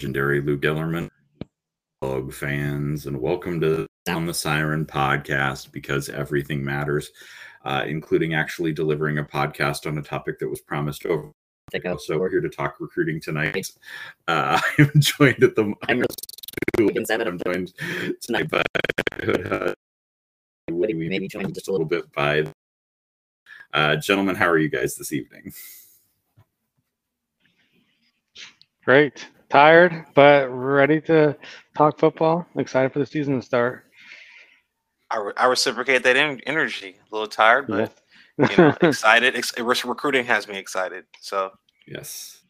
legendary Lou Gillerman, dog fans, and welcome to Sound the Siren podcast because everything matters, uh, including actually delivering a podcast on a topic that was promised over. So we're here to talk recruiting tonight. Uh, I'm joined at the. I'm, I'm joined tonight by uh, we maybe joined just a little bit by. Uh, gentlemen, how are you guys this evening? Great. Tired, but ready to talk football. Excited for the season to start. I, re- I reciprocate that en- energy. A little tired, but you know, excited. Ex- recruiting has me excited. So yes,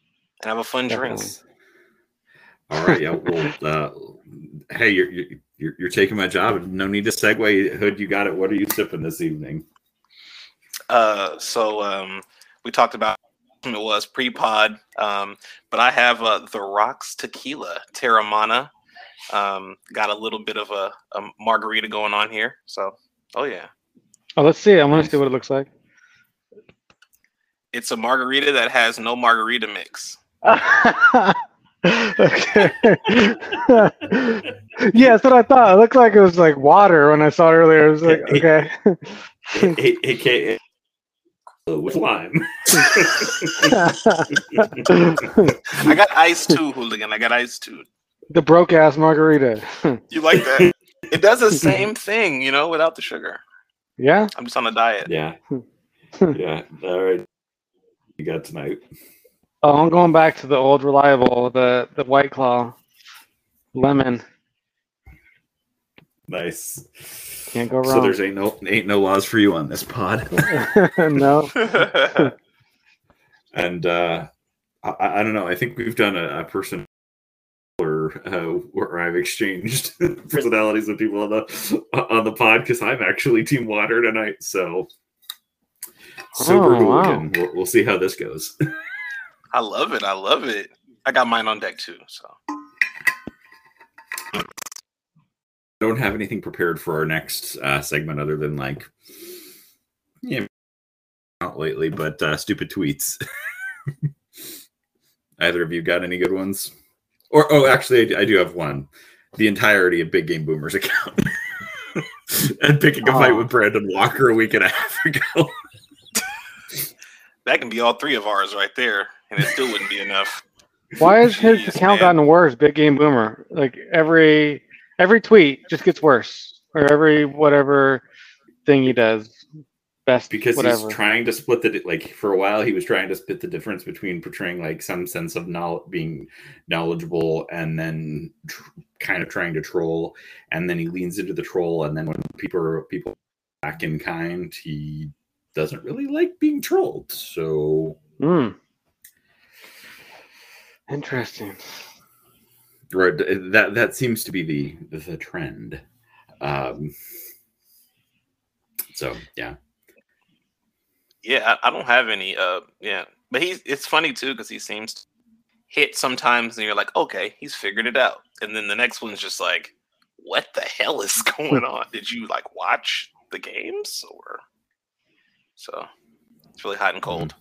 and have a fun Definitely. drink. All right. Yeah. Well, uh, hey, you're, you're you're taking my job. No need to segue. Hood, you got it. What are you sipping this evening? Uh, so um, we talked about it was pre-pod. Um, but I have uh, the Rocks Tequila Teremana. Um, got a little bit of a, a, margarita going on here. So, oh yeah. Oh, let's see. I want to see what it looks like. It's a margarita that has no margarita mix. okay. yeah, that's what I thought. It looked like it was like water when I saw it earlier. It was like, okay. AKA Uh, with lime. I got ice too, hooligan. I got ice too. The broke ass margarita. you like that? It does the same thing, you know, without the sugar. Yeah. I'm just on a diet. Yeah. Hmm. yeah. All right. You got tonight. Oh, I'm going back to the old reliable, the the White Claw, lemon. Nice. Can't go wrong. So there's ain't no ain't no laws for you on this pod. no. and uh, I, I, don't know. I think we've done a, a person where, uh, where I've exchanged personalities with people on the on the pod because I'm actually Team Water tonight. So super oh, Wow. We'll, we'll see how this goes. I love it. I love it. I got mine on deck too. So don't have anything prepared for our next uh, segment other than like, yeah, not lately, but uh, stupid tweets. Either of you got any good ones? Or oh, actually, I, I do have one. The entirety of Big Game Boomers account. and picking a oh. fight with Brandon Walker a week and a half ago. that can be all three of ours right there, and it still wouldn't be enough. Why has his account man. gotten worse? Big Game Boomer. Like every every tweet just gets worse, or every whatever thing he does. Best because whatever. he's trying to split the like for a while he was trying to split the difference between portraying like some sense of knowledge being knowledgeable and then tr- kind of trying to troll and then he leans into the troll and then when people are people back in kind he doesn't really like being trolled so mm. interesting right that that seems to be the the trend. Um so yeah. Yeah i, I don't have any uh yeah. But he's it's funny too because he seems to hit sometimes and you're like okay he's figured it out. And then the next one's just like what the hell is going on? Did you like watch the games or? So it's really hot and cold.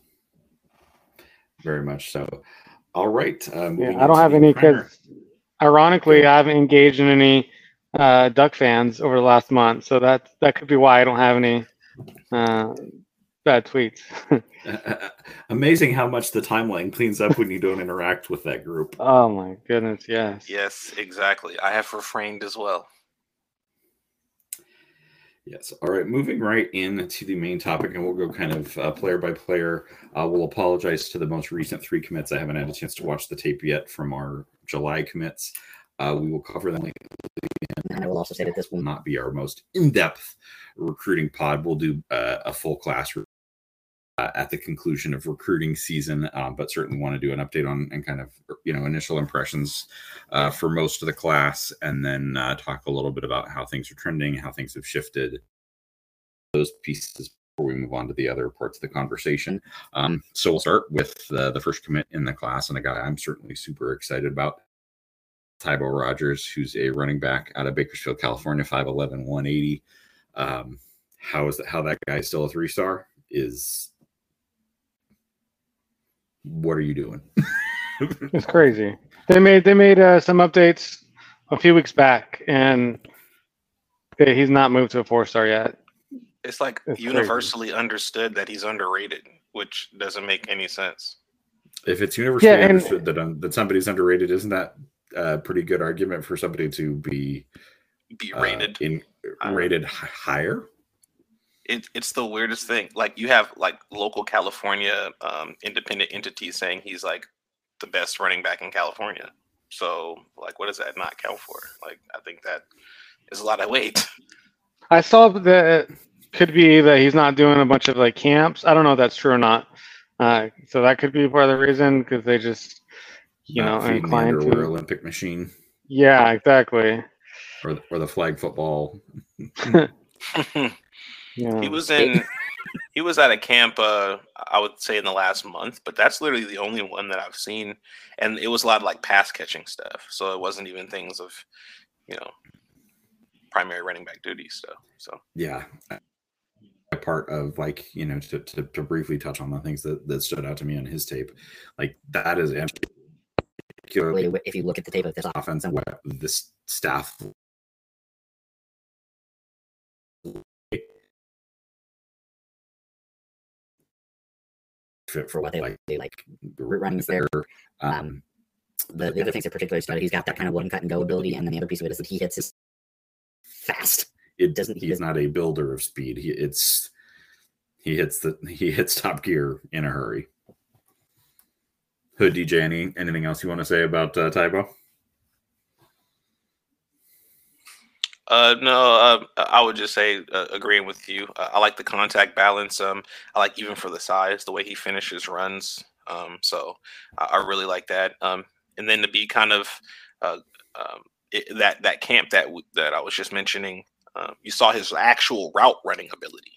Very much so. All right uh, yeah, i don't have any kids Ironically, I haven't engaged in any uh, Duck fans over the last month, so that that could be why I don't have any uh, bad tweets. Amazing how much the timeline cleans up when you don't interact with that group. Oh my goodness, yes. Yes, exactly. I have refrained as well. Yes. All right. Moving right into the main topic, and we'll go kind of uh, player by player. Uh, we'll apologize to the most recent three commits. I haven't had a chance to watch the tape yet from our July commits. Uh, we will cover them. And I will also say that this will not be our most in depth recruiting pod. We'll do uh, a full class uh, at the conclusion of recruiting season, uh, but certainly want to do an update on and kind of you know initial impressions uh, for most of the class, and then uh, talk a little bit about how things are trending, how things have shifted, those pieces before we move on to the other parts of the conversation. Um, so we'll start with the first commit in the class, and a guy I'm certainly super excited about. Tybo Rogers, who's a running back out of Bakersfield, California, 5'11, 180. Um, how is that? How that guy is still a three star is what are you doing? it's crazy. They made they made uh, some updates a few weeks back, and he's not moved to a four star yet. It's like it's universally crazy. understood that he's underrated, which doesn't make any sense. If it's universally yeah, understood that um, that somebody's underrated, isn't that a pretty good argument for somebody to be be rated uh, in rated higher? It, it's the weirdest thing. Like you have like local California um, independent entities saying he's like the best running back in California. So like, what does that not count for? Like, I think that is a lot of weight. I saw that could be that he's not doing a bunch of like camps. I don't know if that's true or not. Uh, so that could be part of the reason because they just, you not know, inclined to Olympic machine. Yeah, exactly. Or or the flag football. yeah. He was in. he was at a camp. Uh, I would say in the last month, but that's literally the only one that I've seen, and it was a lot of like pass catching stuff. So it wasn't even things of, you know, primary running back duties. So so yeah, a part of like you know to, to, to, briefly touch on the things that, that stood out to me on his tape like that is particularly if you look at the tape of this offense and what this staff for, for what they like they like running there um the, the other things that particularly started he's got that kind of one cut and go ability and then the other piece of it is that he hits his fast it doesn't. He's not a builder of speed. He it's he hits the he hits top gear in a hurry. Hood DJ, any anything else you want to say about uh, Tybo? Uh, no, uh, I would just say uh, agreeing with you. Uh, I like the contact balance. Um, I like even for the size, the way he finishes runs. Um, so I, I really like that. Um, and then to be kind of uh, um, it, that that camp that that I was just mentioning, um, you saw his actual route running ability,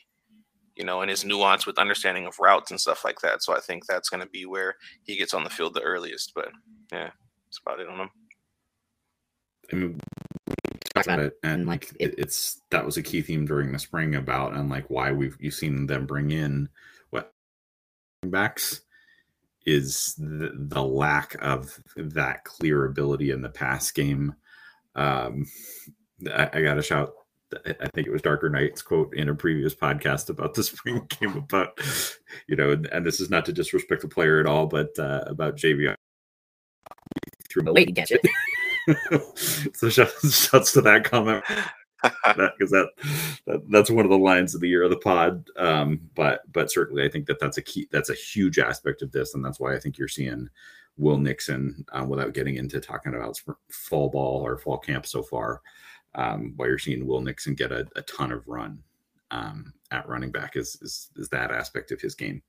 you know, and his nuance with understanding of routes and stuff like that. So I think that's going to be where he gets on the field the earliest. But yeah, that's about it on him. I mean, talk about it, and like it, it's that was a key theme during the spring about and like why we've you've seen them bring in what backs is the, the lack of that clear ability in the pass game. Um, I, I got to shout I think it was Darker Knights quote in a previous podcast about the spring game about, you know, and, and this is not to disrespect the player at all, but uh, about JV. But wait, get it. so shouts, shouts to that comment because that, that, that's one of the lines of the year of the pod. Um, but but certainly, I think that that's a key. That's a huge aspect of this, and that's why I think you're seeing Will Nixon uh, without getting into talking about fall ball or fall camp so far um, while you're seeing Will Nixon get a, a ton of run um, at running back is, is, is that aspect of his game.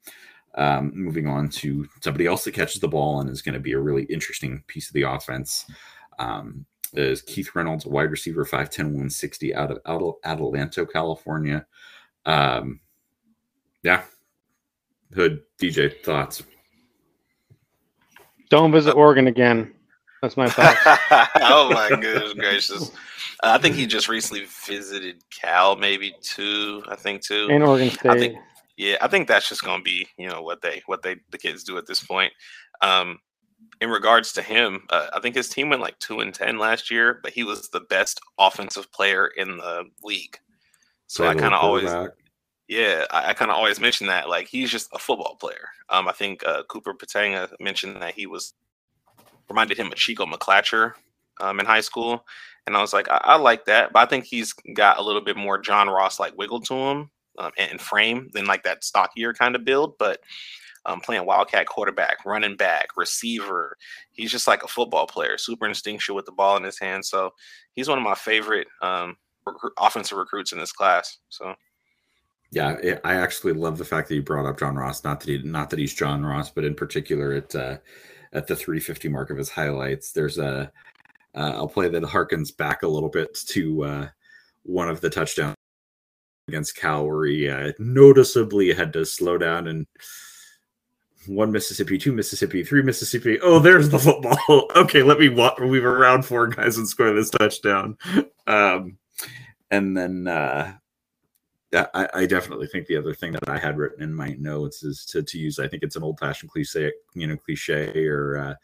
Um, moving on to somebody else that catches the ball and is going to be a really interesting piece of the offense um, is Keith Reynolds, wide receiver, 5'10", 160 out of, out of Adelanto, California. Um, yeah. Hood, DJ, thoughts? Don't visit Oregon again. That's my thought. oh my goodness gracious! I think he just recently visited Cal, maybe too. I think too. In Oregon State. I think, yeah, I think that's just going to be you know what they what they the kids do at this point. Um, in regards to him, uh, I think his team went like two and ten last year, but he was the best offensive player in the league. So I kind of always, yeah, I, I kind of always mention that like he's just a football player. Um, I think uh, Cooper Petagna mentioned that he was reminded him of Chico McClatcher um, in high school. And I was like, I, I, like that, but I think he's got a little bit more John Ross like wiggle to him um, and, and, frame than like that stockier kind of build. But um, playing Wildcat quarterback, running back, receiver, he's just like a football player, super instinctual with the ball in his hand. So he's one of my favorite um, offensive recruits in this class. So. Yeah, I actually love the fact that you brought up John Ross. Not that he, not that he's John Ross, but in particular, it uh, at the 350 mark of his highlights. There's a uh, I'll play that harkens back a little bit to uh, one of the touchdowns against Cal, where he uh, noticeably had to slow down and one Mississippi, two Mississippi, three Mississippi. Oh, there's the football. okay, let me walk, weave around four guys and score this touchdown. Um, and then uh, I, I, definitely think the other thing that I had written in my notes is to, to use. I think it's an old fashioned cliche, you know, cliche or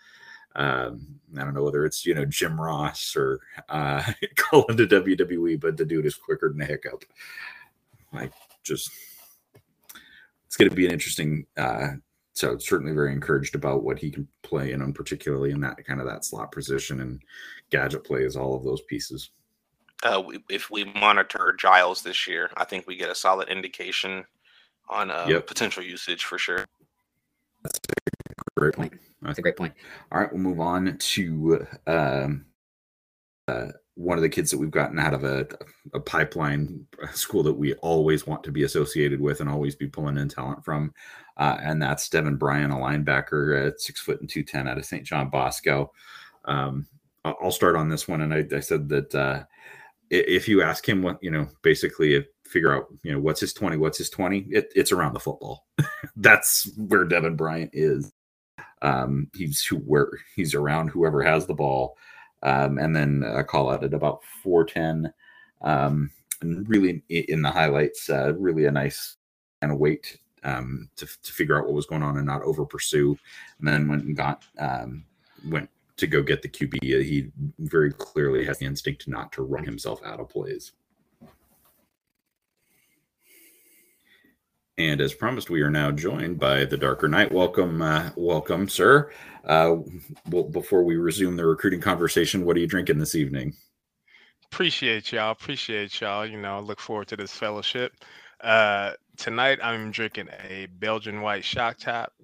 um, I don't know whether it's you know Jim Ross or uh, calling to WWE, but the dude is quicker than a hiccup. Like just, it's going to be an interesting. Uh, so certainly very encouraged about what he can play in, and particularly in that kind of that slot position and gadget plays, all of those pieces. Uh, we, if we monitor Giles this year, I think we get a solid indication on uh, yep. potential usage for sure. That's a great point. That's a great point. All right, we'll move on to um, uh, one of the kids that we've gotten out of a, a pipeline school that we always want to be associated with and always be pulling in talent from. Uh, and that's Devin Bryant, a linebacker at six foot and 210 out of St. John Bosco. Um, I'll start on this one. And I, I said that uh, if you ask him what, you know, basically figure out, you know, what's his 20, what's his 20, it, it's around the football. that's where Devin Bryant is. Um, he's who, where he's around whoever has the ball um, and then a call out at about 410. Um, and really in the highlights, uh, really a nice kind of wait um, to, to figure out what was going on and not over pursue. And then went and got um, went to go get the QB. He very clearly has the instinct not to run himself out of plays. And as promised, we are now joined by the Darker Knight. Welcome, uh, welcome, sir. Uh, well, before we resume the recruiting conversation, what are you drinking this evening? Appreciate y'all. Appreciate y'all. You know, look forward to this fellowship. Uh, tonight, I'm drinking a Belgian white shock top.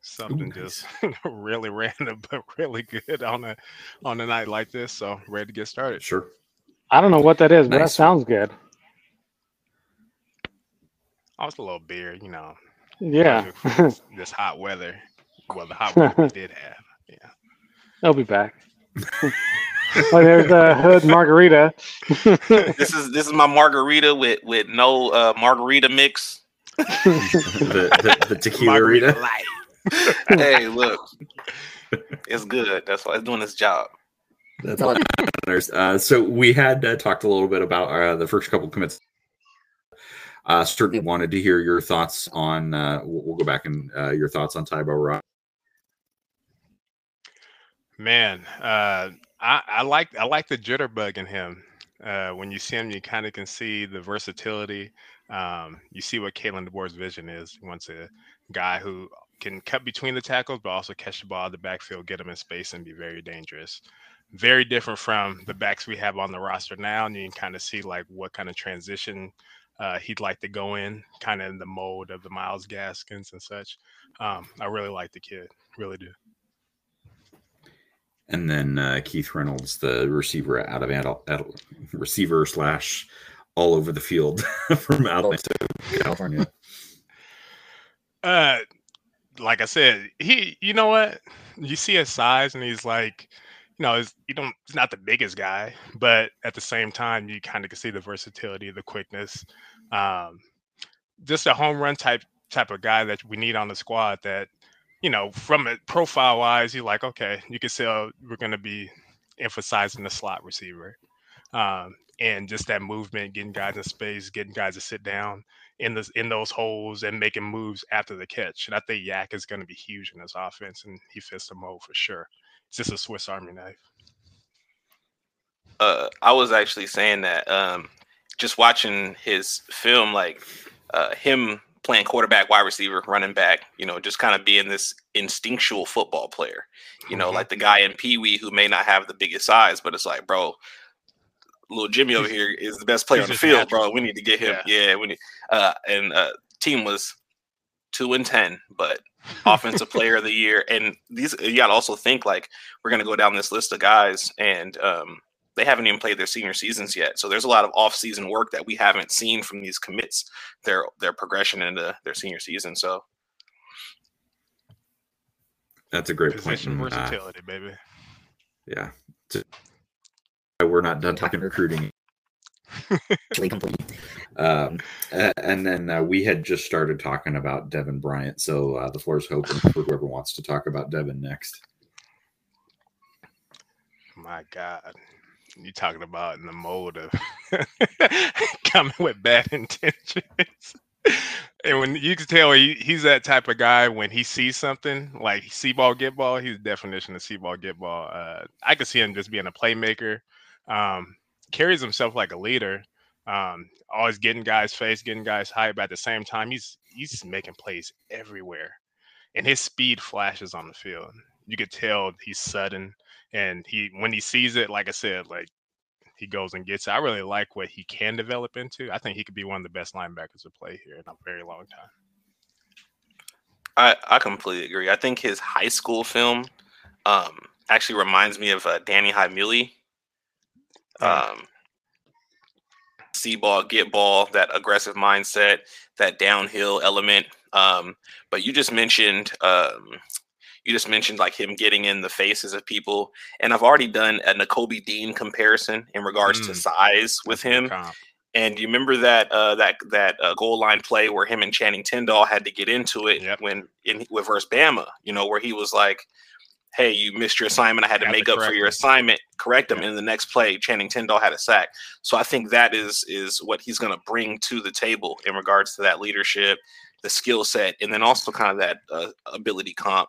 Something Ooh, nice. just really random, but really good on a on a night like this. So ready to get started. Sure. I don't know what that is, nice. but that sounds good. Oh, it's a little beer, you know. Yeah. this hot weather. Well, the hot weather we did have. Yeah. I'll be back. oh, there's a hood margarita. this is this is my margarita with with no uh, margarita mix. the, the, the tequila rita. hey, look, it's good. That's why it's doing its job. That's all that matters. Uh, so we had uh, talked a little bit about uh, the first couple commits uh, certainly wanted to hear your thoughts on. Uh, we'll, go back and uh, your thoughts on Tybo Rock. Man, uh, I, I like I like the jitterbug in him. Uh, when you see him, you kind of can see the versatility. Um, you see what Kalen DeBoer's vision is. He wants a guy who can cut between the tackles, but also catch the ball at the backfield, get him in space, and be very dangerous. Very different from the backs we have on the roster now, and you can kind of see like what kind of transition uh, he'd like to go in, kind of in the mold of the Myles Gaskins and such. Um, I really like the kid, really do. And then uh, Keith Reynolds, the receiver out of Adel, Adel, receiver slash all over the field from Adelanto, California. Uh, like I said, he, you know what? You see his size, and he's like, you know, you don't, he's not the biggest guy, but at the same time, you kind of can see the versatility, the quickness, um, just a home run type type of guy that we need on the squad. That you know, from a profile wise, you're like, okay, you can oh, we're going to be emphasizing the slot receiver, um, and just that movement, getting guys in space, getting guys to sit down in the in those holes and making moves after the catch. And I think YAC is going to be huge in this offense, and he fits the mold for sure. It's just a Swiss Army knife. Uh, I was actually saying that um, just watching his film, like uh, him playing quarterback, wide receiver, running back, you know, just kind of being this instinctual football player, you know, mm-hmm. like the guy in Pee Wee who may not have the biggest size, but it's like, bro, little Jimmy over here is the best player on the field, natural. bro. We need to get him. Yeah, yeah we need. Uh, and uh, team was two and ten, but offensive player of the year. And these you got to also think like we're gonna go down this list of guys, and um, they haven't even played their senior seasons yet. So there's a lot of off-season work that we haven't seen from these commits, their their progression into their senior season. So that's a great Position point. Uh, versatility, uh, baby. Yeah, we're not done talking recruiting. Um, and then uh, we had just started talking about Devin Bryant, so uh, the floor is open for whoever wants to talk about Devin next. My God, you're talking about in the mode of coming with bad intentions. And when you can tell he, he's that type of guy when he sees something like see ball get ball, he's definition of see ball get ball. Uh, I could see him just being a playmaker. Um, carries himself like a leader. Um, always getting guys face, getting guys hype. But at the same time, he's he's making plays everywhere, and his speed flashes on the field. You could tell he's sudden, and he when he sees it, like I said, like he goes and gets it. I really like what he can develop into. I think he could be one of the best linebackers to play here in a very long time. I, I completely agree. I think his high school film um, actually reminds me of uh, Danny Heimuli. Um, see ball, get ball, that aggressive mindset, that downhill element. Um, but you just mentioned um, you just mentioned like him getting in the faces of people, and I've already done a Nakobe Dean comparison in regards mm. to size with him. And you remember that uh, that that uh, goal line play where him and Channing Tindall had to get into it yep. when in with versus Bama, you know, where he was like, "Hey, you missed your assignment. I had to make up for your assignment. Correct him." Yeah. In the next play, Channing Tindall had a sack. So I think that is is what he's going to bring to the table in regards to that leadership, the skill set, and then also kind of that uh, ability comp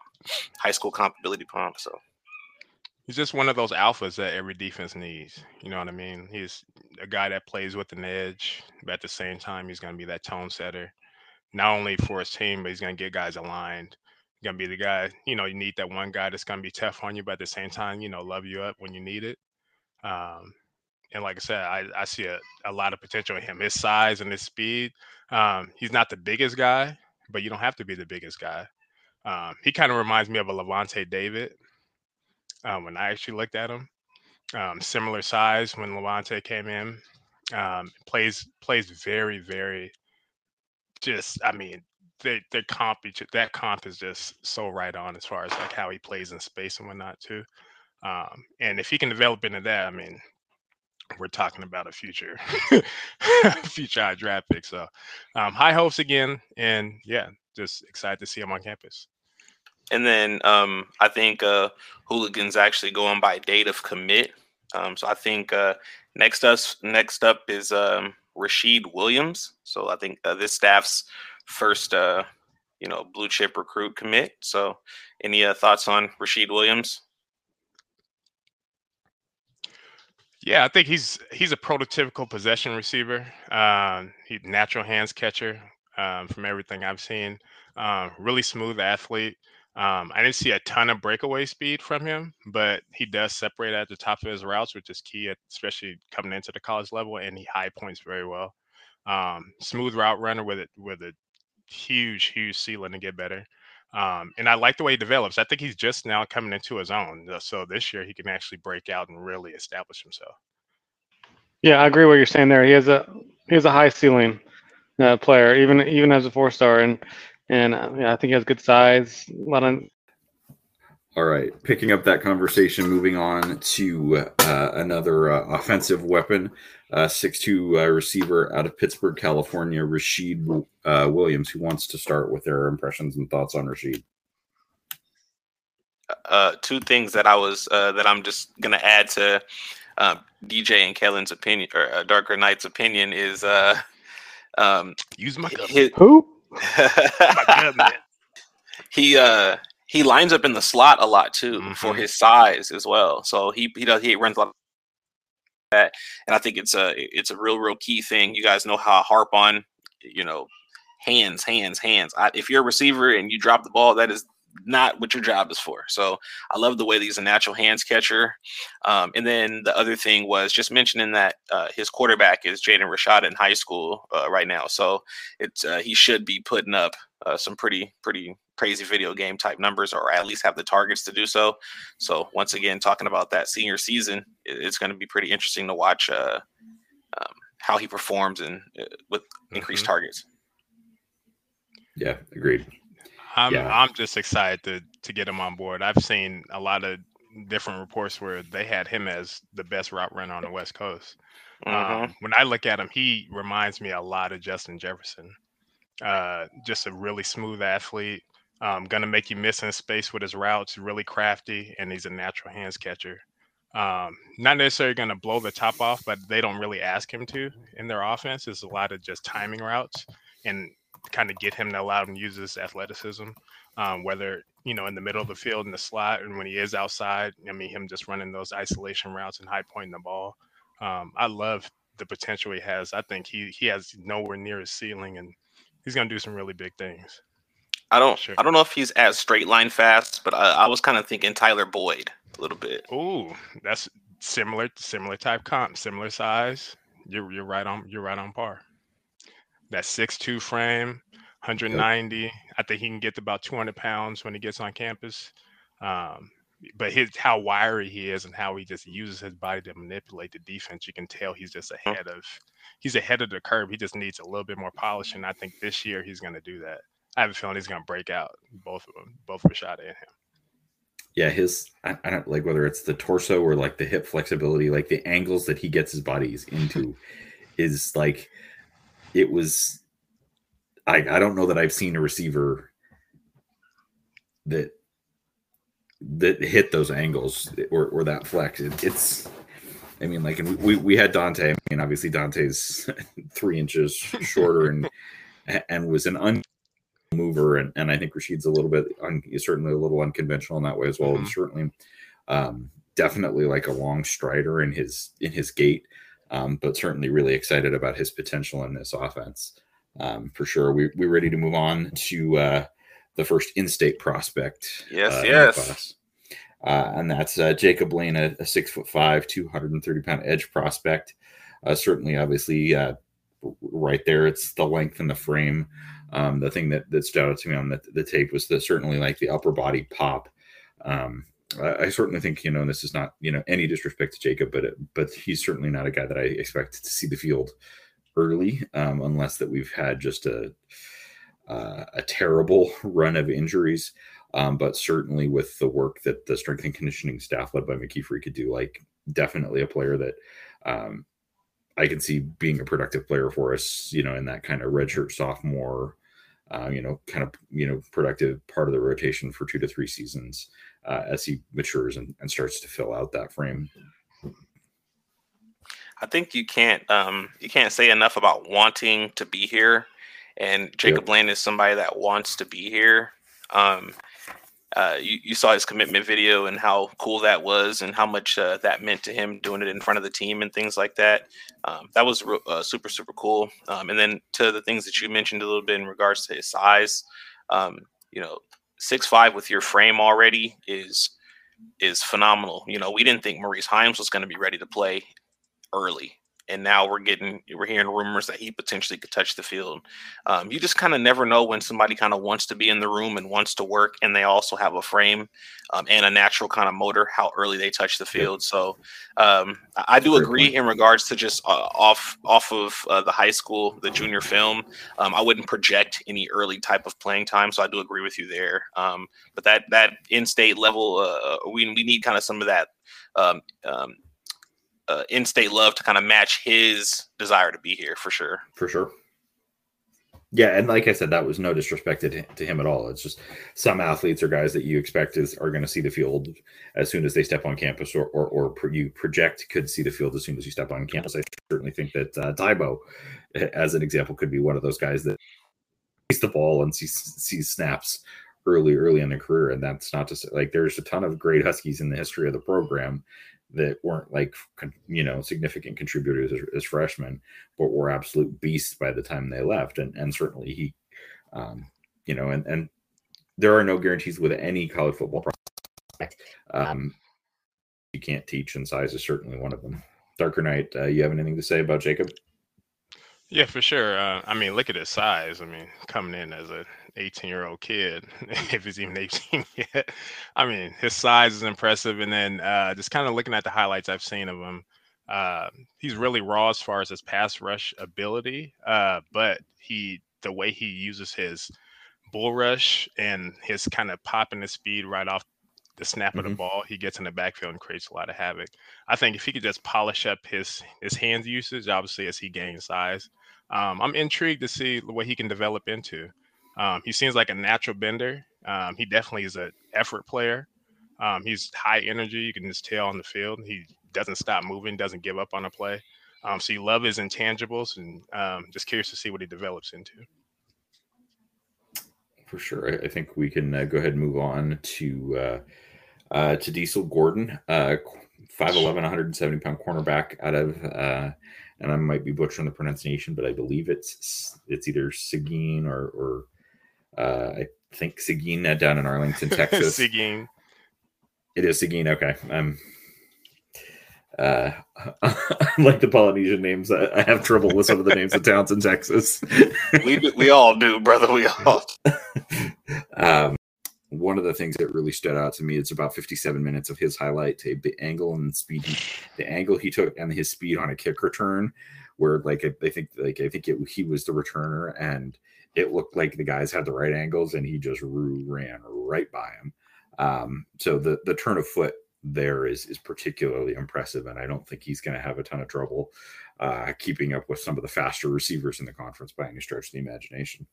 high school comp ability comp. So he's just one of those alphas that every defense needs. You know what I mean? He's a guy that plays with an edge, but at the same time, he's going to be that tone setter, not only for his team, but he's going to get guys aligned. To be the guy, you know, you need that one guy that's to be tough on you, but at the same time, you know, love you up when you need it. Um, and like I said, I, I see a, a lot of potential in him. His size and his speed. Um, he's not the biggest guy, but you don't have to be the biggest guy. Um, he kind of reminds me of a Lavonte David um, when I actually looked at him. Um, similar size when Lavonte came in. Um, plays plays very very. Just I mean, they comp each that comp is just so right on as far as like how he plays in space and whatnot too. Um, and if he can develop into that, I mean, we're talking about a future future draft pick. So um, high hopes again, and yeah, just excited to see him on campus. And then um, I think uh, Hooligans actually going by date of commit. Um, so I think uh, next us next up is um, Rashid Williams. So I think uh, this staff's first uh, you know blue chip recruit commit. So any uh, thoughts on Rashid Williams? Yeah, I think he's he's a prototypical possession receiver. Um, natural hands catcher um, from everything I've seen. Um, really smooth athlete. Um, I didn't see a ton of breakaway speed from him, but he does separate at the top of his routes, which is key, especially coming into the college level. And he high points very well. Um, smooth route runner with it with a huge, huge ceiling to get better. Um, and I like the way he develops. I think he's just now coming into his own. Uh, so this year he can actually break out and really establish himself. Yeah, I agree with what you're saying there. He has a he has a high ceiling uh, player, even even as a four star, and and uh, yeah, I think he has good size. A lot of. All right, picking up that conversation, moving on to uh, another uh, offensive weapon, uh, six-two uh, receiver out of Pittsburg, California, Rashid uh, Williams, who wants to start with their impressions and thoughts on Rashid. Uh, two things that I was that I'm just gonna add to DJ and Kellen's opinion or Darker Knight's opinion is um, use my his, who? He uh he lines up in the slot a lot too mm-hmm. for his size as well. So he he does he runs a lot that, and I think it's a it's a real real key thing. You guys know how I harp on you know hands hands hands. I, if you're a receiver and you drop the ball, that is not what your job is for. So I love the way that he's a natural hands catcher. Um, and then the other thing was just mentioning that uh, his quarterback is Jaden Rashada in high school uh, right now. So it's uh, he should be putting up uh, some pretty pretty crazy video game type numbers, or at least have the targets to do so. So once again, talking about that senior season, it's going to be pretty interesting to watch uh, um, how he performs and uh, with increased mm-hmm. targets. Yeah, agreed. I'm yeah. I'm just excited to to get him on board. I've seen a lot of different reports where they had him as the best route runner on the West Coast. Mm-hmm. Um, when I look at him, he reminds me a lot of Justin Jefferson. Uh, just a really smooth athlete. Um, gonna make you miss in space with his routes. Really crafty, and he's a natural hands catcher. Um, not necessarily going to blow the top off, but they don't really ask him to in their offense. It's a lot of just timing routes, and kind of get him to allow him to use his athleticism, um, whether you know in the middle of the field in the slot and when he is outside. I mean, him just running those isolation routes and high pointing the ball. Um, I love the potential he has. I think he he has nowhere near his ceiling, and he's going to do some really big things. I don't sure. I don't know if he's as straight line fast, but I, I was kind of thinking Tyler Boyd a little bit. Ooh, that's similar similar type comp, similar size. You're you're right on you're right on par. That six two frame, 190. Yep. I think he can get to about 200 pounds when he gets on campus. Um, but his how wiry he is and how he just uses his body to manipulate the defense, you can tell he's just ahead of he's ahead of the curve. He just needs a little bit more polish, and I think this year he's going to do that. I have a feeling he's going to break out both of them, both of Rashad and him. Yeah, his I, I, don't like whether it's the torso or like the hip flexibility, like the angles that he gets his bodies into, is like it was. I I don't know that I've seen a receiver that that hit those angles or, or that flex. It, it's, I mean, like, and we, we had Dante. I mean, obviously Dante's three inches shorter and and was an un mover, and, and I think Rashid's a little bit, un, certainly a little unconventional in that way as well. Mm-hmm. And certainly, um, definitely like a long strider in his in his gait, um, but certainly really excited about his potential in this offense. Um, for sure, we we ready to move on to uh, the first in-state prospect. Yes, uh, yes. Uh, and that's uh, Jacob Lane, a, a, six foot five, 230 pound edge prospect. Uh, certainly, obviously, uh, right there, it's the length and the frame. Um, the thing that, that stood out to me on the, the tape was that certainly like the upper body pop. Um, I, I, certainly think you know this is not you know any disrespect to Jacob, but it, but he's certainly not a guy that I expect to see the field early, um, unless that we've had just a uh, a terrible run of injuries. Um, but certainly with the work that the strength and conditioning staff led by McKeefery could do, like definitely a player that um, I can see being a productive player for us, you know, in that kind of redshirt sophomore, uh, you know, kind of, you know, productive part of the rotation for two to three seasons uh, as he matures and, and starts to fill out that frame. I think you can't um, you can't say enough about wanting to be here and Jacob yep. Lane is somebody that wants to be here. Um, uh, you, you, saw his commitment video and how cool that was and how much uh, that meant to him doing it in front of the team and things like that. Um, that was uh, super, super cool. Um, and then to the things that you mentioned a little bit in regards to his size, um, you know, six five with your frame already is is phenomenal. You know, we didn't think Maurice Heims was going to be ready to play early and now we're getting we're hearing rumors that he potentially could touch the field. Um, you just kind of never know when somebody kind of wants to be in the room and wants to work, and they also have a frame um, and a natural kind of motor. How early they touch the field. So um, I do agree in regards to just uh, off off of uh, the high school, the junior film. Um, I wouldn't project any early type of playing time, so I do agree with you there. Um, but that that in state level, uh, we we need kind of some of that. Uh, in-state love to kind of match his desire to be here for sure. For sure. Yeah, and like I said, that was no disrespect to, him at all. It's just some athletes or guys that you expect is are going to see the field as soon as they step on campus, or or, or you project could see the field as soon as you step on campus. I certainly think that uh, Tybo, as an example, could be one of those guys that sees the ball and sees sees snaps early, early in their career, and that's not to say like there's a ton of great Huskies in the history of the program that weren't like you know significant contributors as, as, freshmen, but were absolute beasts by the time they left. And and certainly he, um, you know, and and there are no guarantees with any college football prospect. Um, you can't teach, and size is certainly one of them. Darker Knight, uh, you have anything to say about Jacob? Yeah, for sure. Uh, I mean, look at his size. I mean, coming in as a 18 year old kid, if he's even 18 yet. I mean, his size is impressive. And then uh, just kind of looking at the highlights I've seen of him, uh, he's really raw as far as his pass rush ability. Uh, but he, the way he uses his bull rush and his kind of popping the speed right off the snap mm-hmm. of the mm-hmm. ball, he gets in the backfield and creates a lot of havoc. I think if he could just polish up his his hands usage, obviously as he gains size, um, I'm intrigued to see what he can develop into. Um, he seems like a natural bender. Um, he definitely is an effort player. Um, he's high energy. You can just tell on the field. He doesn't stop moving, doesn't give up on a play. Um, so you love his intangibles, and um, just curious to see what he develops into. for sure. I, think we can uh, go ahead and move on to uh, uh, to Diesel Gordon, uh, 5'11", 170 pound cornerback out of, uh, and I might be butchering the pronunciation, but I believe it's it's either Seguin or or uh, I think Seguin uh, down in Arlington, Texas. Seguin. It is Seguin. Okay. Um, uh, like the Polynesian names, I, I, have trouble with some of the names of towns in Texas. we we all do, brother. We all. um, one of the things that really stood out to me it's about 57 minutes of his highlight to the angle and speed he, the angle he took and his speed on a kick return where like i think like i think it, he was the returner and it looked like the guys had the right angles and he just ran right by him um, so the the turn of foot there is is particularly impressive and i don't think he's going to have a ton of trouble uh, keeping up with some of the faster receivers in the conference by any stretch of the imagination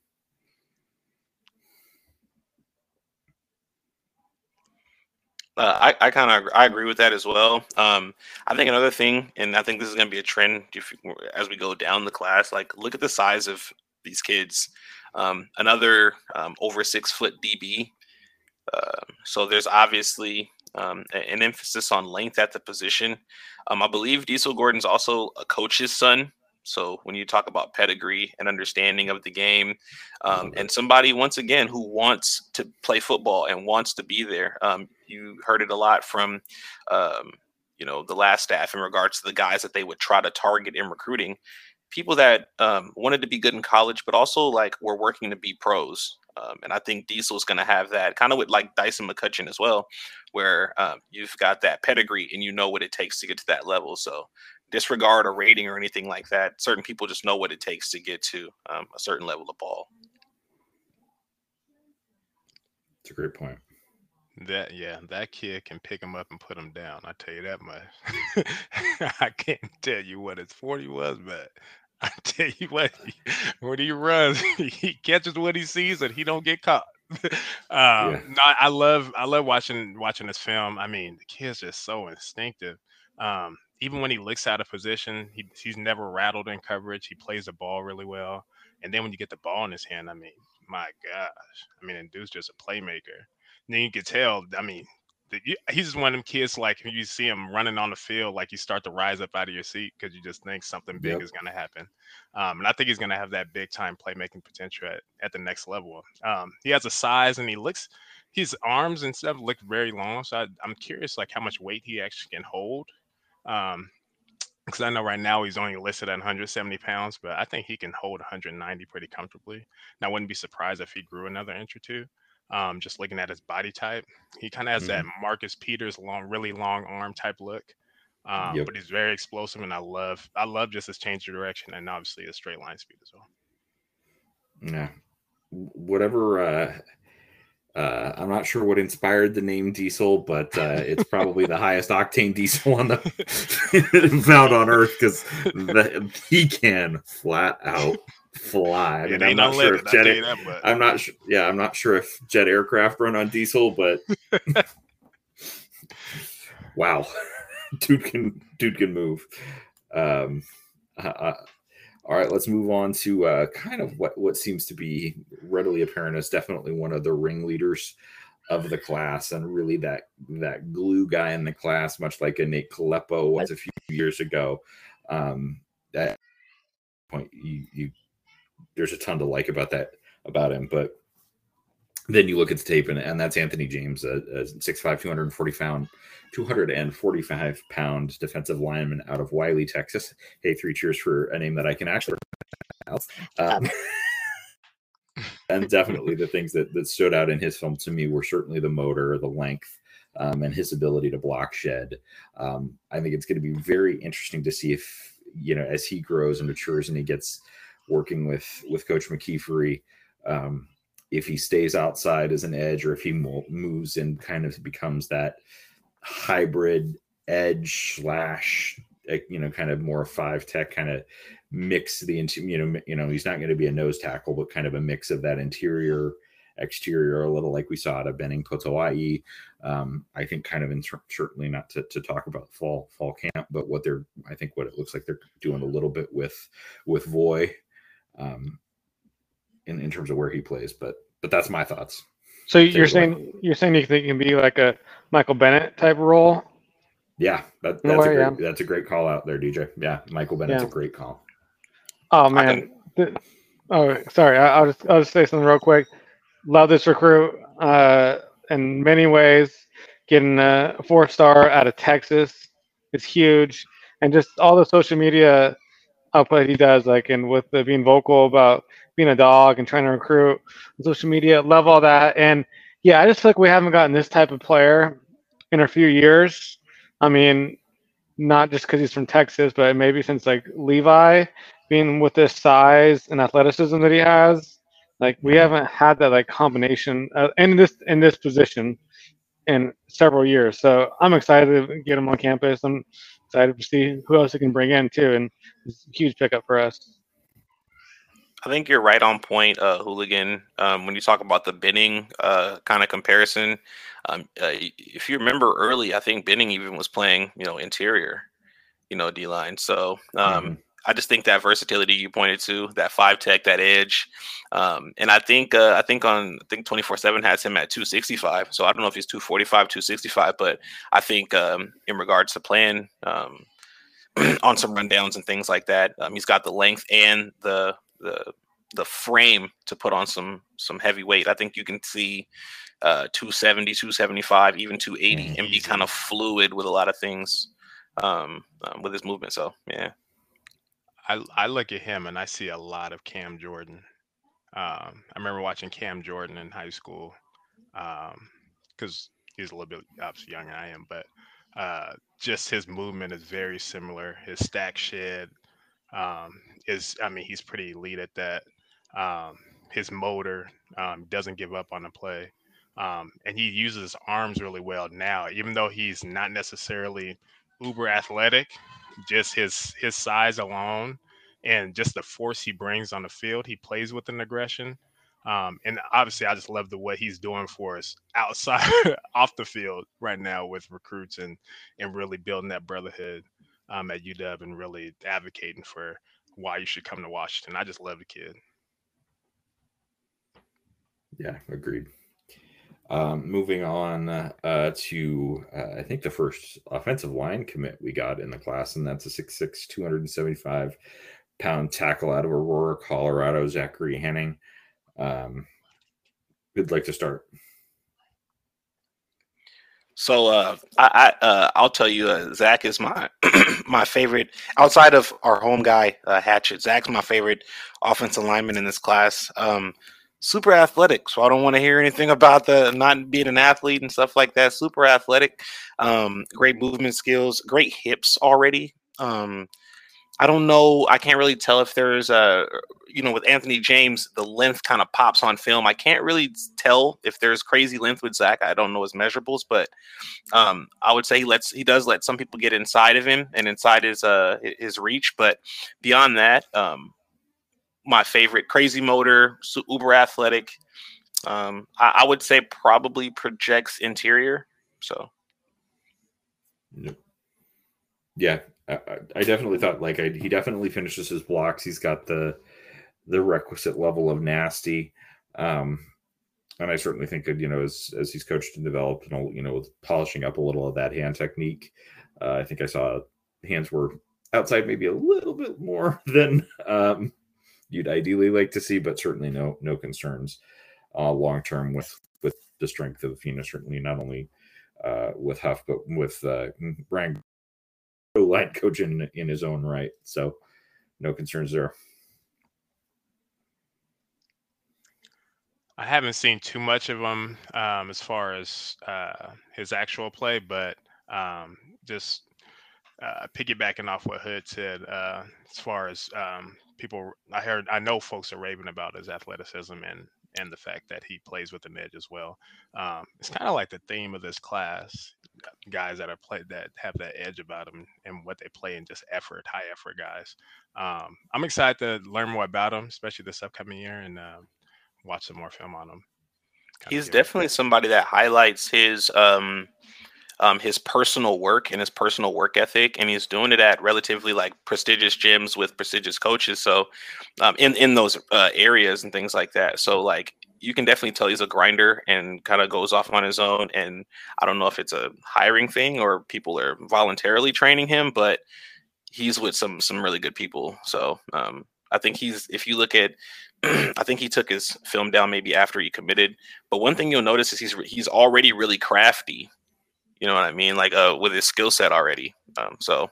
Uh, I, I kind of I agree with that as well. Um, I think another thing, and I think this is going to be a trend as we go down the class. Like, look at the size of these kids. Um, another um, over six foot DB. Uh, so there's obviously um, an emphasis on length at the position. Um, I believe Diesel Gordon's also a coach's son. So when you talk about pedigree and understanding of the game, um, and somebody once again who wants to play football and wants to be there, um, you heard it a lot from, um, you know, the last staff in regards to the guys that they would try to target in recruiting, people that um, wanted to be good in college, but also like were working to be pros. Um, and I think Diesel's going to have that kind of with like Dyson McCutcheon as well, where um, you've got that pedigree and you know what it takes to get to that level. So disregard a rating or anything like that. Certain people just know what it takes to get to um, a certain level of ball. It's a great point. That yeah, that kid can pick him up and put him down. I tell you that much. I can't tell you what his forty was, but I tell you what, when he runs, he catches what he sees and he don't get caught. um, yeah. no, I love I love watching watching this film. I mean, the kid's just so instinctive. Um, even when he looks out of position, he, he's never rattled in coverage. He plays the ball really well. And then when you get the ball in his hand, I mean, my gosh, I mean, and dude's just a playmaker. And then you can tell, I mean, the, you, he's just one of them kids like you see him running on the field, like you start to rise up out of your seat because you just think something big yep. is going to happen. Um, and I think he's going to have that big time playmaking potential at, at the next level. Um, he has a size and he looks, his arms and stuff look very long. So I, I'm curious, like how much weight he actually can hold um, because I know right now he's only listed at 170 pounds, but I think he can hold 190 pretty comfortably. And I wouldn't be surprised if he grew another inch or two. Um, just looking at his body type, he kind of has mm-hmm. that Marcus Peters long, really long arm type look. Um, yep. But he's very explosive, and I love, I love just his change of direction and obviously his straight line speed as well. Yeah, whatever. Uh, uh, I'm not sure what inspired the name Diesel, but uh, it's probably the highest octane diesel on the found on Earth because he can flat out fly. I mean, I'm not sure if jet. That, I'm not sure. Yeah, I'm not sure if jet aircraft run on diesel, but wow, dude can dude can move. Um, uh, all right, let's move on to uh, kind of what, what seems to be readily apparent as definitely one of the ringleaders of the class and really that that glue guy in the class, much like a Nate Kalepo was a few years ago. Um, that point, you, you there's a ton to like about that about him, but then you look at the tape and, and that's Anthony James, a, a 6'5", 240 pound, 245 pound defensive lineman out of Wylie, Texas. Hey, three cheers for a name that I can actually pronounce. Um, and definitely the things that, that stood out in his film to me were certainly the motor, the length, um, and his ability to block shed. Um, I think it's going to be very interesting to see if, you know, as he grows and matures and he gets working with, with Coach McKeefery, um, if he stays outside as an edge or if he moves and kind of becomes that hybrid edge slash eh, you know kind of more five tech kind of mix the into you know you know he's not going to be a nose tackle but kind of a mix of that interior exterior a little like we saw at a Benning Potoa'e. Um, I think kind of in, certainly not to, to talk about fall fall camp, but what they're I think what it looks like they're doing a little bit with with Voi um, in, in terms of where he plays. But but that's my thoughts. So you're saying you're saying you think it can be like a Michael Bennett type role? Yeah, that, that's way, a great yeah. that's a great call out there, DJ. Yeah, Michael Bennett's yeah. a great call. Oh man. The, oh, sorry. I, will just I'll just say something real quick. Love this recruit. Uh, in many ways, getting a four star out of Texas is huge, and just all the social media output he does, like and with the being vocal about being a dog and trying to recruit on social media, love all that. And yeah, I just feel like we haven't gotten this type of player in a few years. I mean, not just because he's from Texas, but maybe since like Levi being with this size and athleticism that he has, like we haven't had that like combination uh, in this in this position in several years. So I'm excited to get him on campus. I'm excited to see who else he can bring in too, and it's a huge pickup for us. I think you're right on point, uh, Hooligan. Um, when you talk about the Bennett uh, kind of comparison, um, uh, if you remember early, I think Bennett even was playing, you know, interior, you know, D line. So um, mm-hmm. I just think that versatility you pointed to, that five tech, that edge, um, and I think uh, I think on I think twenty four seven has him at two sixty five. So I don't know if he's two forty five, two sixty five, but I think um, in regards to playing um, on some rundowns and things like that, um, he's got the length and the the the frame to put on some some heavy weight. I think you can see uh 270, 275, even 280 and be kind of fluid with a lot of things um, um, with his movement. So yeah. I I look at him and I see a lot of Cam Jordan. Um, I remember watching Cam Jordan in high school because um, he's a little bit obviously younger than I am, but uh, just his movement is very similar. His stack shed um, is, I mean, he's pretty elite at that. Um, his motor um, doesn't give up on the play. Um, and he uses his arms really well now, even though he's not necessarily uber athletic, just his his size alone and just the force he brings on the field, he plays with an aggression. Um, and obviously, I just love the what he's doing for us outside, off the field right now with recruits and and really building that brotherhood um, at UW and really advocating for why you should come to Washington. I just love the kid. Yeah, agreed. Um, moving on uh, to, uh, I think, the first offensive line commit we got in the class, and that's a 6'6, 275 pound tackle out of Aurora, Colorado, Zachary Henning. Um, who'd like to start? So uh, I, I uh, I'll tell you, uh, Zach is my my favorite outside of our home guy uh, Hatchett. Zach's my favorite offensive lineman in this class. Um, super athletic, so I don't want to hear anything about the not being an athlete and stuff like that. Super athletic, um, great movement skills, great hips already. Um, I don't know. I can't really tell if there's a, you know, with Anthony James, the length kind of pops on film. I can't really tell if there's crazy length with Zach. I don't know his measurables, but um, I would say he lets he does let some people get inside of him and inside his uh his reach. But beyond that, um, my favorite crazy motor, uber athletic. Um, I, I would say probably projects interior. So. Yeah, I, I definitely thought like I, he definitely finishes his blocks. He's got the the requisite level of nasty, um, and I certainly think that you know as as he's coached and developed, and you know, polishing up a little of that hand technique. Uh, I think I saw hands were outside maybe a little bit more than um, you'd ideally like to see, but certainly no no concerns uh, long term with with the strength of you know certainly not only uh, with Huff but with uh, Brian line coach in, in his own right. So no concerns there. I haven't seen too much of him um, as far as uh, his actual play, but um, just uh, piggybacking off what Hood said, uh, as far as um, people, I heard, I know folks are raving about his athleticism and and the fact that he plays with an edge as well. Um, it's kind of like the theme of this class guys that are play that have that edge about them and what they play in just effort, high effort guys. Um, I'm excited to learn more about them, especially this upcoming year, and uh, watch some more film on them. He's definitely somebody that highlights his um, um, his personal work and his personal work ethic, and he's doing it at relatively like prestigious gyms with prestigious coaches. So, um, in in those uh, areas and things like that. So, like you can definitely tell he's a grinder and kind of goes off on his own. And I don't know if it's a hiring thing or people are voluntarily training him, but he's with some some really good people. So um, I think he's if you look at I think he took his film down maybe after he committed. But one thing you'll notice is he's he's already really crafty. You know what I mean? Like uh, with his skill set already. Um, so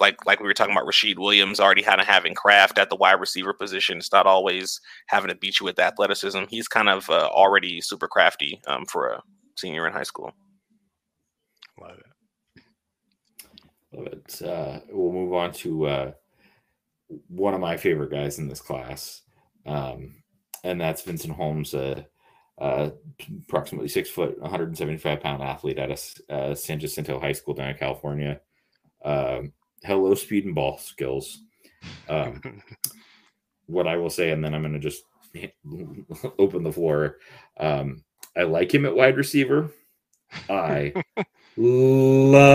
like like we were talking about Rashid Williams already kind of having craft at the wide receiver position. It's not always having to beat you with athleticism. He's kind of uh, already super crafty um, for a senior in high school. Love it. Love it. Uh, we'll move on to uh, one of my favorite guys in this class, um, and that's Vincent Holmes, uh, uh, approximately six foot, 175 pound athlete out of uh, San Jacinto High School down in California. Um, hello, speed and ball skills. Um, what I will say, and then I'm going to just open the floor. Um, I like him at wide receiver. I love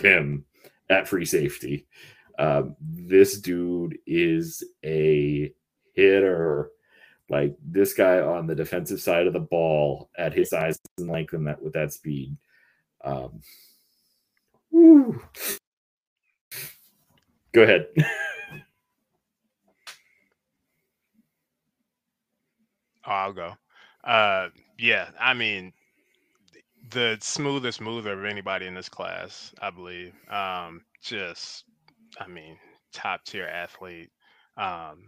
him at free safety. Um, this dude is a hitter. Like this guy on the defensive side of the ball at his size and length and that with that speed. Um, Go ahead. Oh, I'll go. Uh, yeah, I mean, the smoothest mover of anybody in this class, I believe. Um, just, I mean, top tier athlete. Um,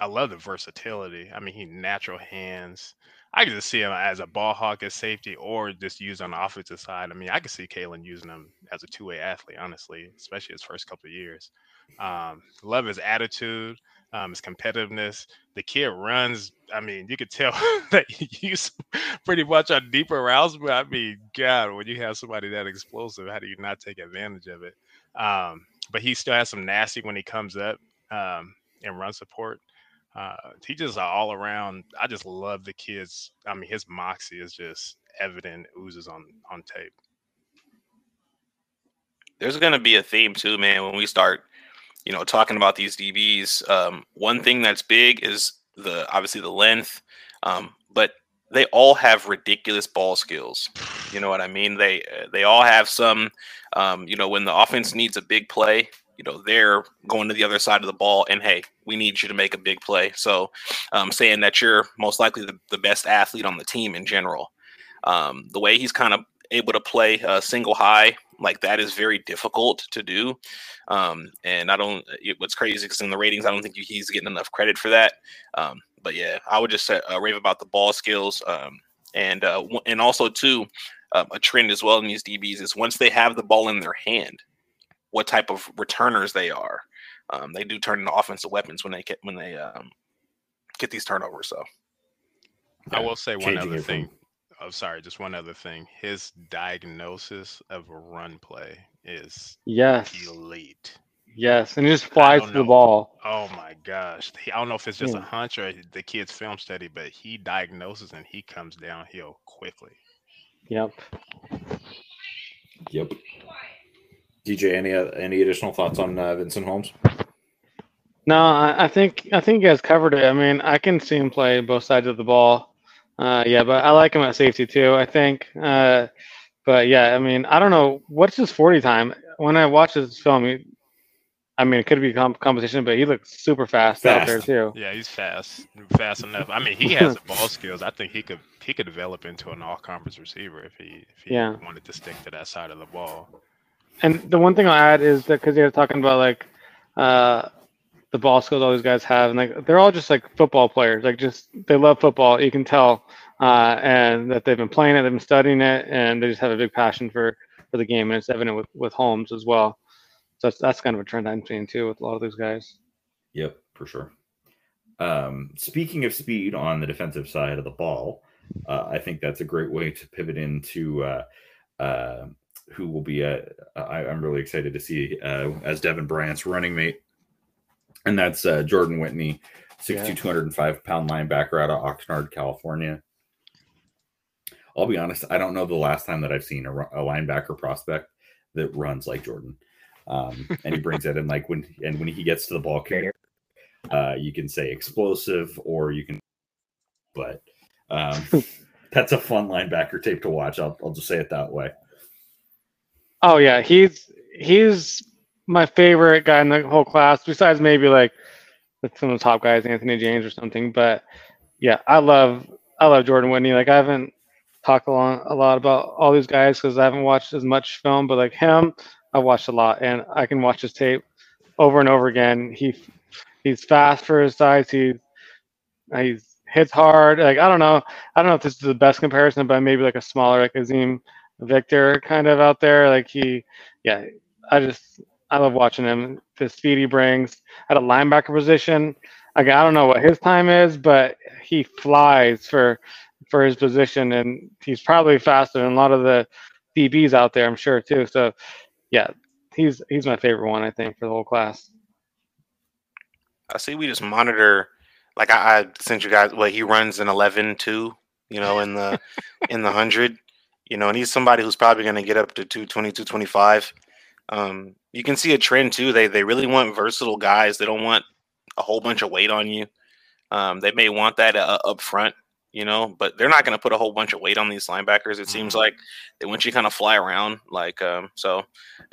I love the versatility. I mean, he natural hands. I can just see him as a ball hawk as safety or just used on the offensive side. I mean, I could see Kalen using him as a two way athlete, honestly, especially his first couple of years. Um, love his attitude, um, his competitiveness. The kid runs. I mean, you could tell that he's pretty much on deeper routes. But I mean, God, when you have somebody that explosive, how do you not take advantage of it? Um, but he still has some nasty when he comes up um, and run support. Uh, he just all around. I just love the kids. I mean, his moxie is just evident, oozes on on tape. There's going to be a theme too, man. When we start you know, talking about these DBs, um, one thing that's big is the obviously the length, um, but they all have ridiculous ball skills. You know what I mean? They they all have some. Um, you know, when the offense needs a big play, you know they're going to the other side of the ball, and hey, we need you to make a big play. So, um, saying that you're most likely the, the best athlete on the team in general. Um, the way he's kind of able to play a single high like that is very difficult to do. Um, and I don't. It, what's crazy because in the ratings, I don't think he's getting enough credit for that. Um, but yeah, I would just say, uh, rave about the ball skills, um, and uh, and also too, um, a trend as well in these DBs is once they have the ball in their hand, what type of returners they are. Um, they do turn into offensive weapons when they get when they um, get these turnovers. So I will say one other thing. From- oh sorry, just one other thing. His diagnosis of a run play is yes elite. Yes, and he just flies to the ball. Oh my gosh. He, I don't know if it's just yeah. a hunch or the kid's film study, but he diagnoses and he comes downhill quickly. Yep. Yep. DJ, any uh, any additional thoughts on uh, Vincent Holmes? No, I, I think I think you guys covered it. I mean, I can see him play both sides of the ball. Uh, yeah, but I like him at safety too. I think. Uh, but yeah, I mean, I don't know what's his forty time. When I watch his film, he, I mean, it could be comp- competition, but he looks super fast, fast, out there too. Yeah, he's fast, fast enough. I mean, he has the ball skills. I think he could he could develop into an all-conference receiver if he if he yeah. wanted to stick to that side of the ball. And the one thing I'll add is that because you're talking about like uh, the ball skills all these guys have, and like they're all just like football players. Like just they love football. You can tell, uh, and that they've been playing it, they've been studying it, and they just have a big passion for for the game. And it's evident with with Holmes as well. So that's that's kind of a trend I'm seeing too with a lot of these guys. Yep, for sure. Um, speaking of speed on the defensive side of the ball, uh, I think that's a great way to pivot into uh, uh, who will be. A, I, I'm really excited to see uh, as Devin Bryant's running mate and that's uh, Jordan Whitney, 6'2", yeah. 205 pound linebacker out of Oxnard, California. I'll be honest, I don't know the last time that I've seen a, a linebacker prospect that runs like Jordan. Um, and he brings it in like when and when he gets to the ball carrier, uh, you can say explosive or you can but um, that's a fun linebacker tape to watch. I'll, I'll just say it that way. Oh yeah, he's he's my favorite guy in the whole class. Besides maybe like some of the top guys, Anthony James or something. But yeah, I love I love Jordan Whitney. Like I haven't talked a lot, a lot about all these guys because I haven't watched as much film, but like him, I've watched a lot, and I can watch his tape over and over again. He he's fast for his size. He he's hits hard. Like I don't know, I don't know if this is the best comparison, but maybe like a smaller like Azeem Victor kind of out there. Like he, yeah, I just I love watching him. The speed he brings at a linebacker position. Like, I don't know what his time is, but he flies for for his position, and he's probably faster than a lot of the DBs out there. I'm sure too. So, yeah, he's he's my favorite one. I think for the whole class. I see. We just monitor. Like I, I sent you guys. Well, he runs an 11 too. You know, in the in the hundred. You know, and he's somebody who's probably going to get up to 220, 225. Um, you can see a trend too. They they really want versatile guys. They don't want a whole bunch of weight on you. Um, they may want that uh, up front, you know, but they're not going to put a whole bunch of weight on these linebackers. It seems mm-hmm. like they want you kind of fly around. Like um, so,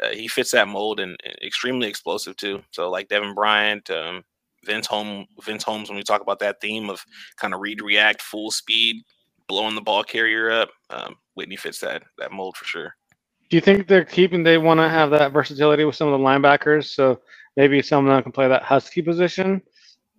uh, he fits that mold and, and, extremely explosive too. So like Devin Bryant, um, Vince Holmes, Vince Holmes. When we talk about that theme of kind of read, react, full speed, blowing the ball carrier up, um, Whitney fits that that mold for sure. Do you think they're keeping? They want to have that versatility with some of the linebackers, so maybe some of them can play that husky position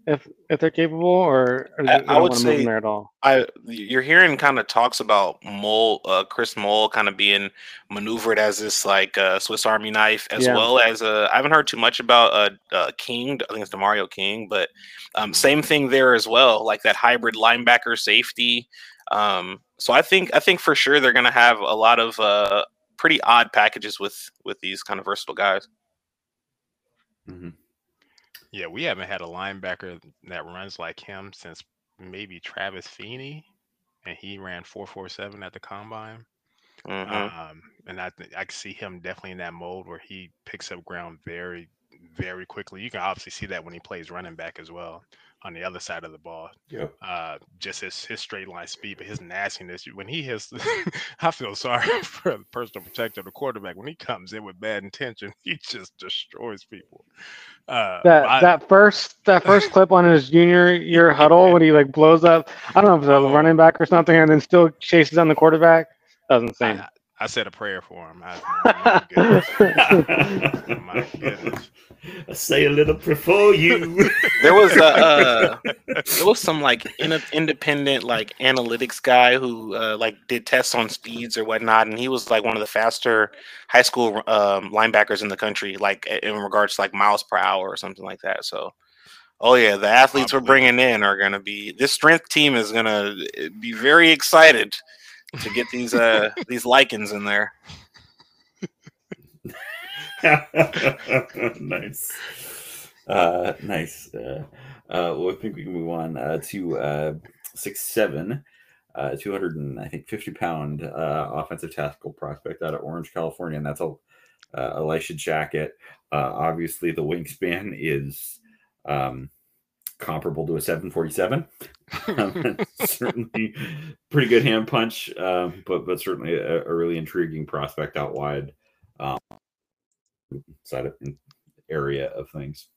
if if they're capable, or, or I, I would say there at all. I you're hearing kind of talks about Mole, uh, Chris Mole, kind of being maneuvered as this like uh, Swiss Army knife, as yeah. well as uh, I haven't heard too much about uh, uh King. I think it's Demario King, but um, same thing there as well, like that hybrid linebacker safety. Um, so I think I think for sure they're going to have a lot of uh, pretty odd packages with with these kind of versatile guys. Mm-hmm. Yeah, we haven't had a linebacker that runs like him since maybe Travis Feeney, and he ran four four seven at the combine. Mm-hmm. Um, and I th- I can see him definitely in that mold where he picks up ground very very quickly. You can obviously see that when he plays running back as well on the other side of the ball. Yep. Uh, just his his straight line speed, but his nastiness. When he hits, I feel sorry for the personal protector, the quarterback. When he comes in with bad intention, he just destroys people. Uh, that I, that first that first clip on his junior year huddle when he like blows up. I don't know if it's a oh. running back or something, and then still chases down the quarterback. That was insane. I, I said a prayer for him. I, my goodness. my goodness. I say a little prayer for you. there was a uh, there was some like in- independent like analytics guy who uh, like did tests on speeds or whatnot, and he was like one of the faster high school um, linebackers in the country, like in regards to like miles per hour or something like that. So. Oh yeah, the athletes we're bringing in are going to be this strength team is going to be very excited to get these uh these lichens in there. nice. Uh, nice. Uh, uh, well, I think we can move on uh, to uh, six seven, uh, two hundred and I think fifty pound uh, offensive tackle prospect out of Orange, California, and that's a uh, Elishah Jackett. Uh, obviously, the wingspan is um, comparable to a 747. um, certainly pretty good hand punch, um, but but certainly a, a, really intriguing prospect out wide um, side of area of things.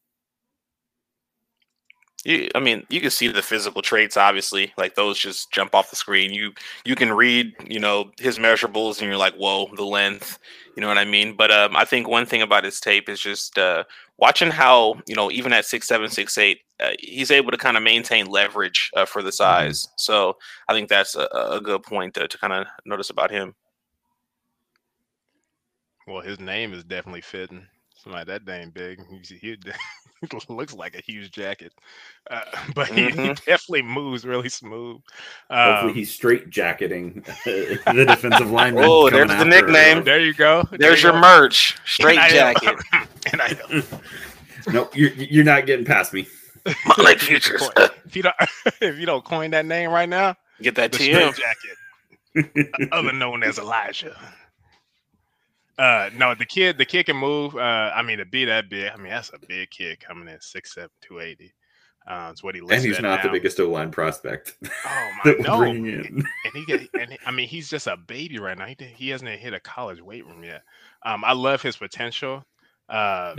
You, I mean, you can see the physical traits. Obviously, like those just jump off the screen. You you can read, you know, his measurables, and you're like, whoa, the length. You know what I mean? But um, I think one thing about his tape is just uh, watching how you know even at six seven six eight, uh, he's able to kind of maintain leverage uh, for the mm-hmm. size. So I think that's a, a good point to, to kind of notice about him. Well, his name is definitely fitting. Somebody that dang big. He looks like a huge jacket, uh, but he, mm-hmm. he, definitely moves really smooth. Um, Hopefully, he's straight jacketing the defensive lineman. Oh, there's the nickname. There you go. There's there you your go. merch. Straight jacket. and I nope, you're you're not getting past me. My futures. if you don't if you don't coin that name right now, get that TM jacket, other known as Elijah. Uh, no, the kid, the kid can move. Uh, I mean, to be that big, I mean, that's a big kid coming in six seven two eighty. Uh, it's what he and he's not now. the biggest O line prospect Oh my no! and he get, and he- I mean he's just a baby right now. He, he hasn't hit a college weight room yet. Um, I love his potential. Uh.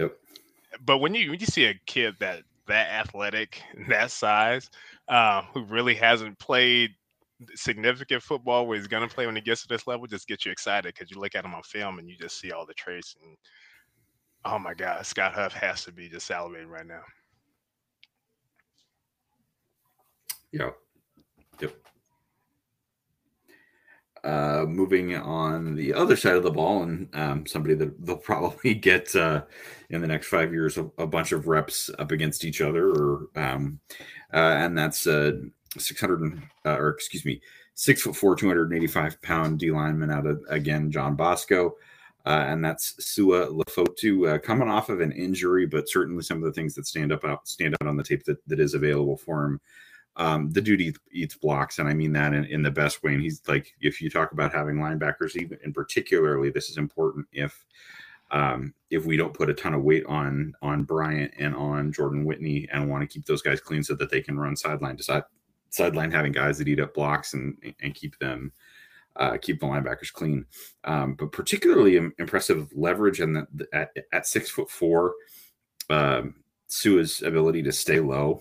But when you when you see a kid that that athletic, that size, uh, who really hasn't played significant football, where he's gonna play when he gets to this level, just get you excited because you look at him on film and you just see all the traits and oh my god, Scott Huff has to be just salivating right now. Yep. Yep. Uh, moving on the other side of the ball, and um, somebody that they'll probably get uh, in the next five years a, a bunch of reps up against each other, or um, uh, and that's uh, 600 uh, or excuse me, six foot four, 285 pound D lineman out of again John Bosco. Uh, and that's Sua Lefotu uh, coming off of an injury, but certainly some of the things that stand up out stand out on the tape that, that is available for him um, the dude eats, eats blocks, and I mean that in, in the best way. And he's like, if you talk about having linebackers, even and particularly this is important if um, if we don't put a ton of weight on on Bryant and on Jordan Whitney and want to keep those guys clean so that they can run sideline to side sideline, having guys that eat up blocks and and keep them uh, keep the linebackers clean. Um, but particularly impressive leverage and at at six foot four, um, ability to stay low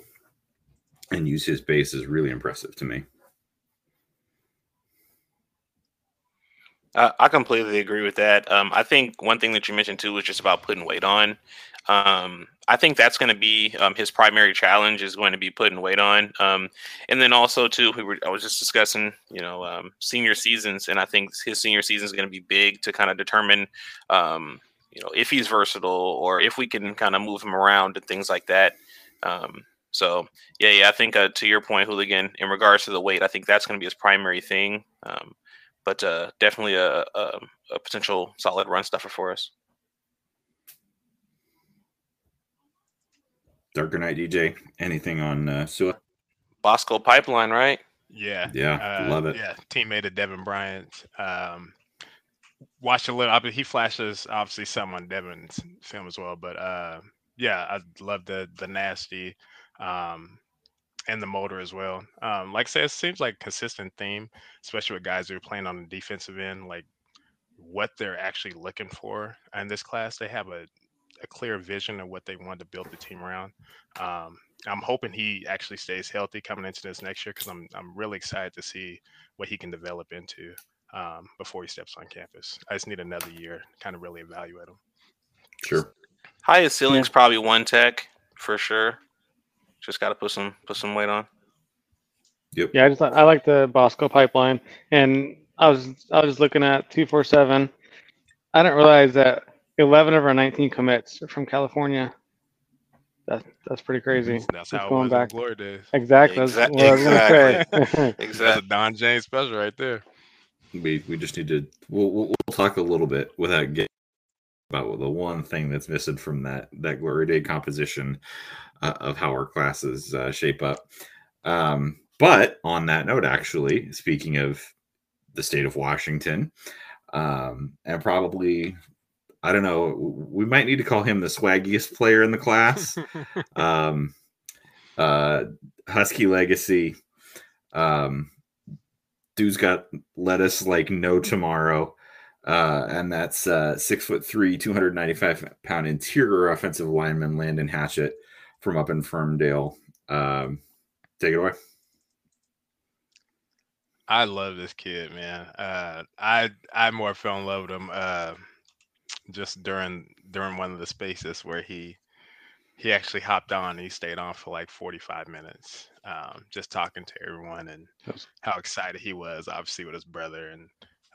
and use his base is really impressive to me. I completely agree with that. Um, I think one thing that you mentioned too was just about putting weight on. Um, I think that's going to be um, his primary challenge is going to be putting weight on. Um, and then also too, we were I was just discussing, you know, um, senior seasons, and I think his senior season is going to be big to kind of determine, um, you know, if he's versatile or if we can kind of move him around and things like that. Um, so yeah, yeah, I think uh, to your point, Hooligan, in regards to the weight, I think that's going to be his primary thing. Um, but uh, definitely a, a, a potential solid run stuffer for us. Darker Knight DJ, anything on uh, Sua? Bosco Pipeline, right? Yeah, Yeah, Uh, love it. Yeah, teammate of Devin Bryant. Um, watched a little. I mean, he flashes obviously some on Devin's film as well, but uh, yeah, I love the the nasty um, and the motor as well. Um, like I said, it seems like a consistent theme, especially with guys who are playing on the defensive end. Like what they're actually looking for in this class, they have a a clear vision of what they want to build the team around. Um, I'm hoping he actually stays healthy coming into this next year because I'm I'm really excited to see what he can develop into um, before he steps on campus. I just need another year to kind of really evaluate him. Sure. Highest ceiling's probably one tech for sure. Just got to put some put some weight on. Yep. Yeah, I just I like the Bosco pipeline, and I was I was looking at two four seven. I didn't realize that eleven of our nineteen commits are from California. That's that's pretty crazy. That's Just how it going was back. in glory days. Exactly. That's Exact- what I was gonna say. Exactly. Don James special right there. We we just need to we'll we'll, we'll talk a little bit without getting about the one thing that's missing from that that glory day composition uh, of how our classes uh, shape up. Um, but on that note, actually, speaking of the state of Washington, um, and probably I don't know, we might need to call him the swaggiest player in the class. um, uh, Husky legacy. Um, dude's got lettuce like no tomorrow. Uh, and that's uh, six foot three, 295 pound interior offensive lineman Landon Hatchett from up in Ferndale. Um, take it away. I love this kid, man. Uh, I I more fell in love with him uh, just during during one of the spaces where he he actually hopped on. And he stayed on for like forty five minutes, um, just talking to everyone and how excited he was, obviously with his brother, and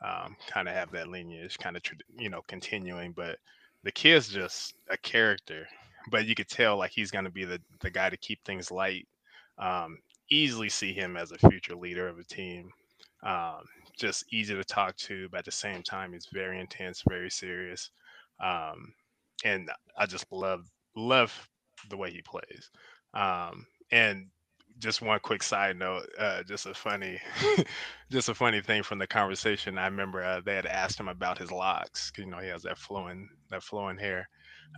um, kind of have that lineage, kind of you know continuing. But the kid's just a character, but you could tell like he's gonna be the the guy to keep things light. Um, easily see him as a future leader of a team um, just easy to talk to, but at the same time, he's very intense, very serious, um, and I just love love the way he plays. Um, and just one quick side note, uh, just a funny, just a funny thing from the conversation. I remember uh, they had asked him about his locks. 'cause, You know, he has that flowing that flowing hair,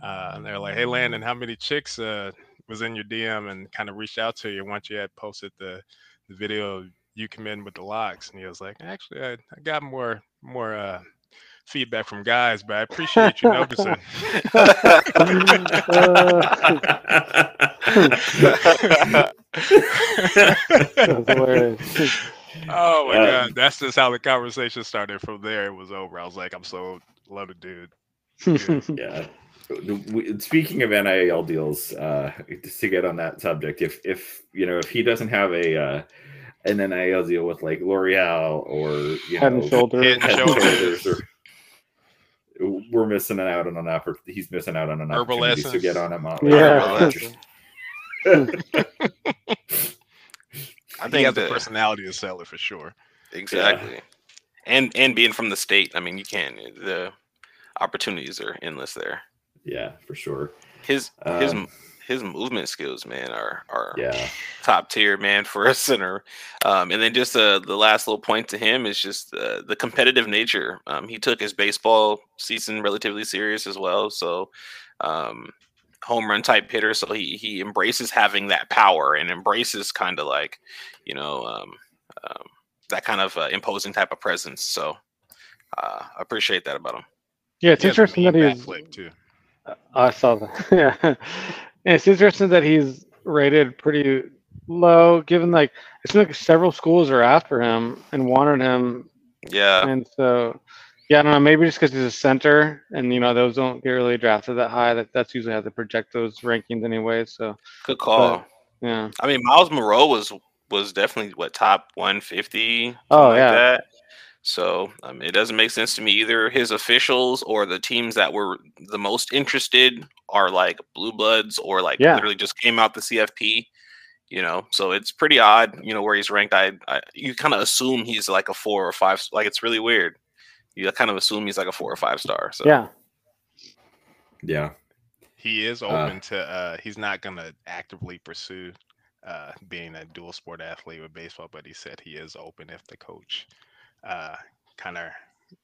uh, and they're like, "Hey, Landon, how many chicks uh, was in your DM and kind of reached out to you once you had posted the, the video you come in with the locks, and he was like, "Actually, I, I got more more uh, feedback from guys, but I appreciate you noticing." oh my um, god, that's just how the conversation started. From there, it was over. I was like, "I'm so love it, dude." dude. yeah speaking of NIL deals, uh, just to get on that subject, if if you know if he doesn't have a uh, an NIL deal with like L'Oreal or you head know, and shoulders, head and shoulders, or, we're missing out on an opportunity. He's missing out on an Herbal opportunity essence. to get on a mountain. Yeah. I think he has the personality to sell it for sure. Exactly. Yeah. And and being from the state, I mean, you can the opportunities are endless there. Yeah, for sure. His um, his his movement skills, man, are are yeah top tier, man, for a center. Um, and then just uh, the last little point to him is just uh, the competitive nature. Um, he took his baseball season relatively serious as well, so um, home run type hitter. So he he embraces having that power and embraces kind of like you know um, um, that kind of uh, imposing type of presence. So uh, I appreciate that about him. Yeah, it's interesting that he's. Too. I saw that. yeah, and it's interesting that he's rated pretty low, given like it's like several schools are after him and wanted him. Yeah. And so, yeah, I don't know. Maybe just because he's a center, and you know those don't get really drafted that high. That that's usually how they project those rankings anyway. So good call. But, yeah. I mean, Myles Murao was was definitely what top 150. Oh yeah. that. So um, it doesn't make sense to me either. His officials or the teams that were the most interested are like Blue Bloods or like yeah. literally just came out the CFP. You know, so it's pretty odd. You know where he's ranked. I, I you kind of assume he's like a four or five. Like it's really weird. You kind of assume he's like a four or five star. So yeah, yeah. He is uh open uh, to. uh He's not gonna actively pursue uh being a dual sport athlete with baseball, but he said he is open if the coach uh, kind of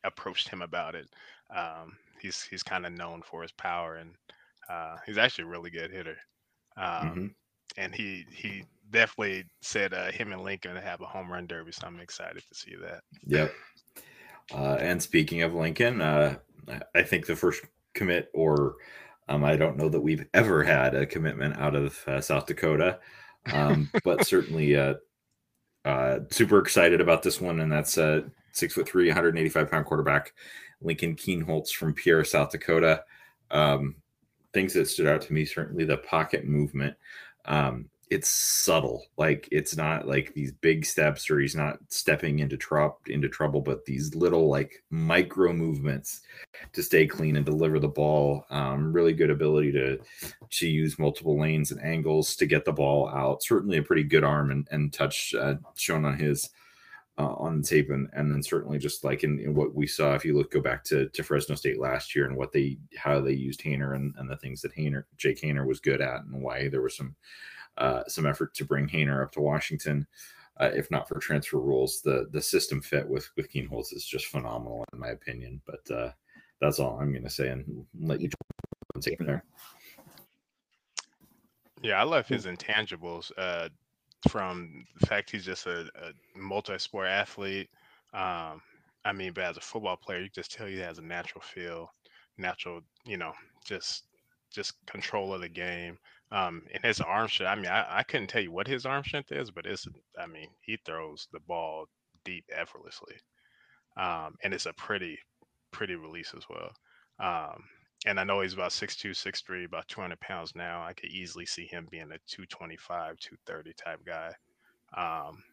approached him about it. Um, he's he's kind of known for his power, and uh, he's actually a really good hitter. Um, mm-hmm. And he he definitely said uh, him and Lincoln have a home run derby, so I'm excited to see that. Yep. Uh, and speaking of Lincoln, uh, I think the first commit, or um, I don't know that we've ever had a commitment out of uh, South Dakota, um, but certainly uh, uh, super excited about this one, and that's a six foot three, 185 pound quarterback, Lincoln Kienholz from Pierre, South Dakota. Um, things that stood out to me certainly the pocket movement. Um, it's subtle like it's not like these big steps or he's not stepping into trouble into trouble but these little like micro movements to stay clean and deliver the ball um, really good ability to to use multiple lanes and angles to get the ball out. Certainly a pretty good arm and, and touch uh, shown on his uh, on the tape and, and then certainly just like in, in, what we saw if you look go back to, to Fresno State last year and what they how they used Haener and, and the things that Haener Jake Haener was good at and why there was some uh, some effort to bring Haener up to Washington. Uh, if not for transfer rules, the the system fit with with Kienholz is just phenomenal in my opinion. But uh, that's all I'm going to say, and let you take there. Yeah, I love his intangibles. Uh, from the fact he's just a, a multi-sport athlete. Um, I mean, but as a football player, you just tell he has a natural feel, natural, you know, just just control of the game. Um, and his arm strength, I mean, I, I couldn't tell you what his arm strength is, but it's, I mean, he throws the ball deep effortlessly. Um, and it's a pretty, pretty release as well. Um, and I know he's about 6'2, 6'3, about 200 pounds now. I could easily see him being a 225, 230 type guy. Um,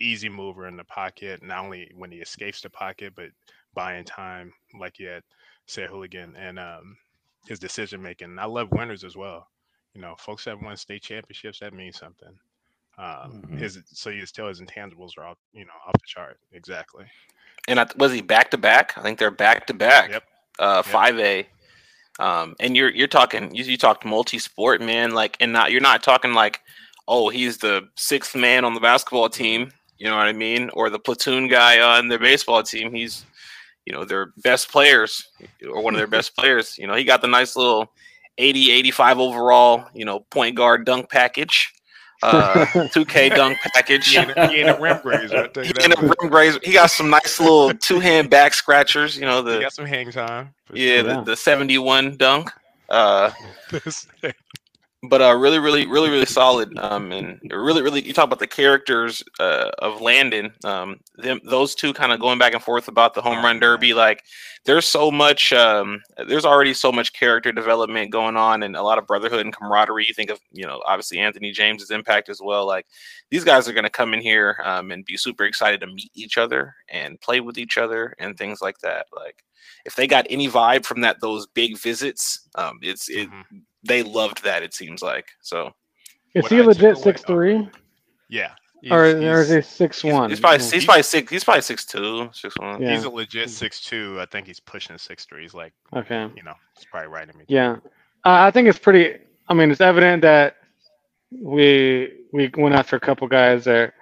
easy mover in the pocket, not only when he escapes the pocket, but buying time, like you had said, Hooligan, and um, his decision making. I love winners as well you know, folks that won state championships, that means something. Um, mm-hmm. His so you just tell his intangibles are all you know off the chart. Exactly. And I, was he back to back? I think they're back to back. Yep. Uh, five A. Um, and you're you're talking you, you talked multi sport man like and not you're not talking like oh he's the sixth man on the basketball team you know what I mean or the platoon guy on their baseball team he's you know their best players or one of their best players you know he got the nice little 80, 85 overall, you know, point guard dunk package. Uh, 2K dunk package. He ain't, a- he ain't a rim grazer. He, you that in a rim grazer. he got some nice little two hand back scratchers. You know He the got some hang time. yeah sure. the, the 71 dunk. Uh, This- but uh, really, really, really, really solid. Um, and really, really, you talk about the characters uh, of Landon. Um, them, those two kind of going back and forth about the home Oh, run derby. Like, there's so much. Um, there's already so much character development going on, and a lot of brotherhood and camaraderie. You think of, you know, obviously Anthony James's impact as well. Like, these guys are going to come in here um, and be super excited to meet each other and play with each other and things like that. Like, if they got any vibe from that, those big visits, um, it's it, Mhm. They loved that. It seems like so. Is he I took legit away- six three Yeah. or, He's- or is he six He's, one? he's probably he's probably six. He's probably six two, six one. Yeah. He's a legit six two. I think he's pushing six three. He's like, Okay. you know, he's probably right in me. Yeah, uh, I think it's pretty. I mean, it's evident that we we went after a couple guys there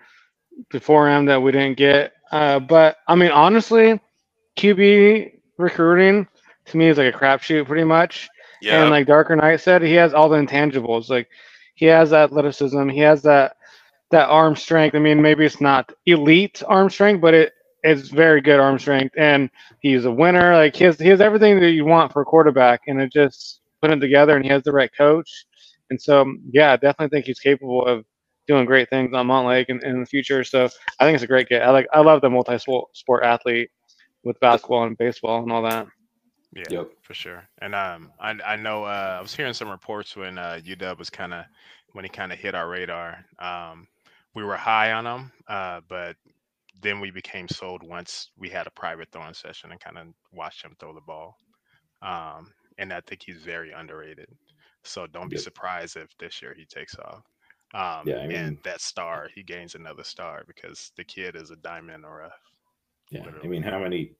before him that we didn't get. Uh, but I mean, honestly, QB recruiting to me is like a crapshoot, pretty much. Yeah, And like Darker Knight said, he has all the intangibles. Like he has athleticism, he has that that arm strength. I mean, maybe it's not elite arm strength, but it it's very good arm strength, and he's a winner. Like he has he has everything that you want for a quarterback, and it just put it together, and he has the right coach. And so, yeah, I definitely think he's capable of doing great things on Montlake in, in the future. So I think it's a great get. I like I love the multi sport athlete with basketball and baseball and all that. Yeah, Yep. for sure. And um, I I know uh, I was hearing some reports when uh, UW was kind of when he kind of hit our radar. Um, we were high on him, uh, but then we became sold once we had a private throwing session and kind of watched him throw the ball. Um, and I think he's very underrated. So don't be Yep. surprised if this year he takes off. Um, Yeah, I mean- and that star, he gains another star because the kid is a diamond in the rough. Yeah, I mean, how many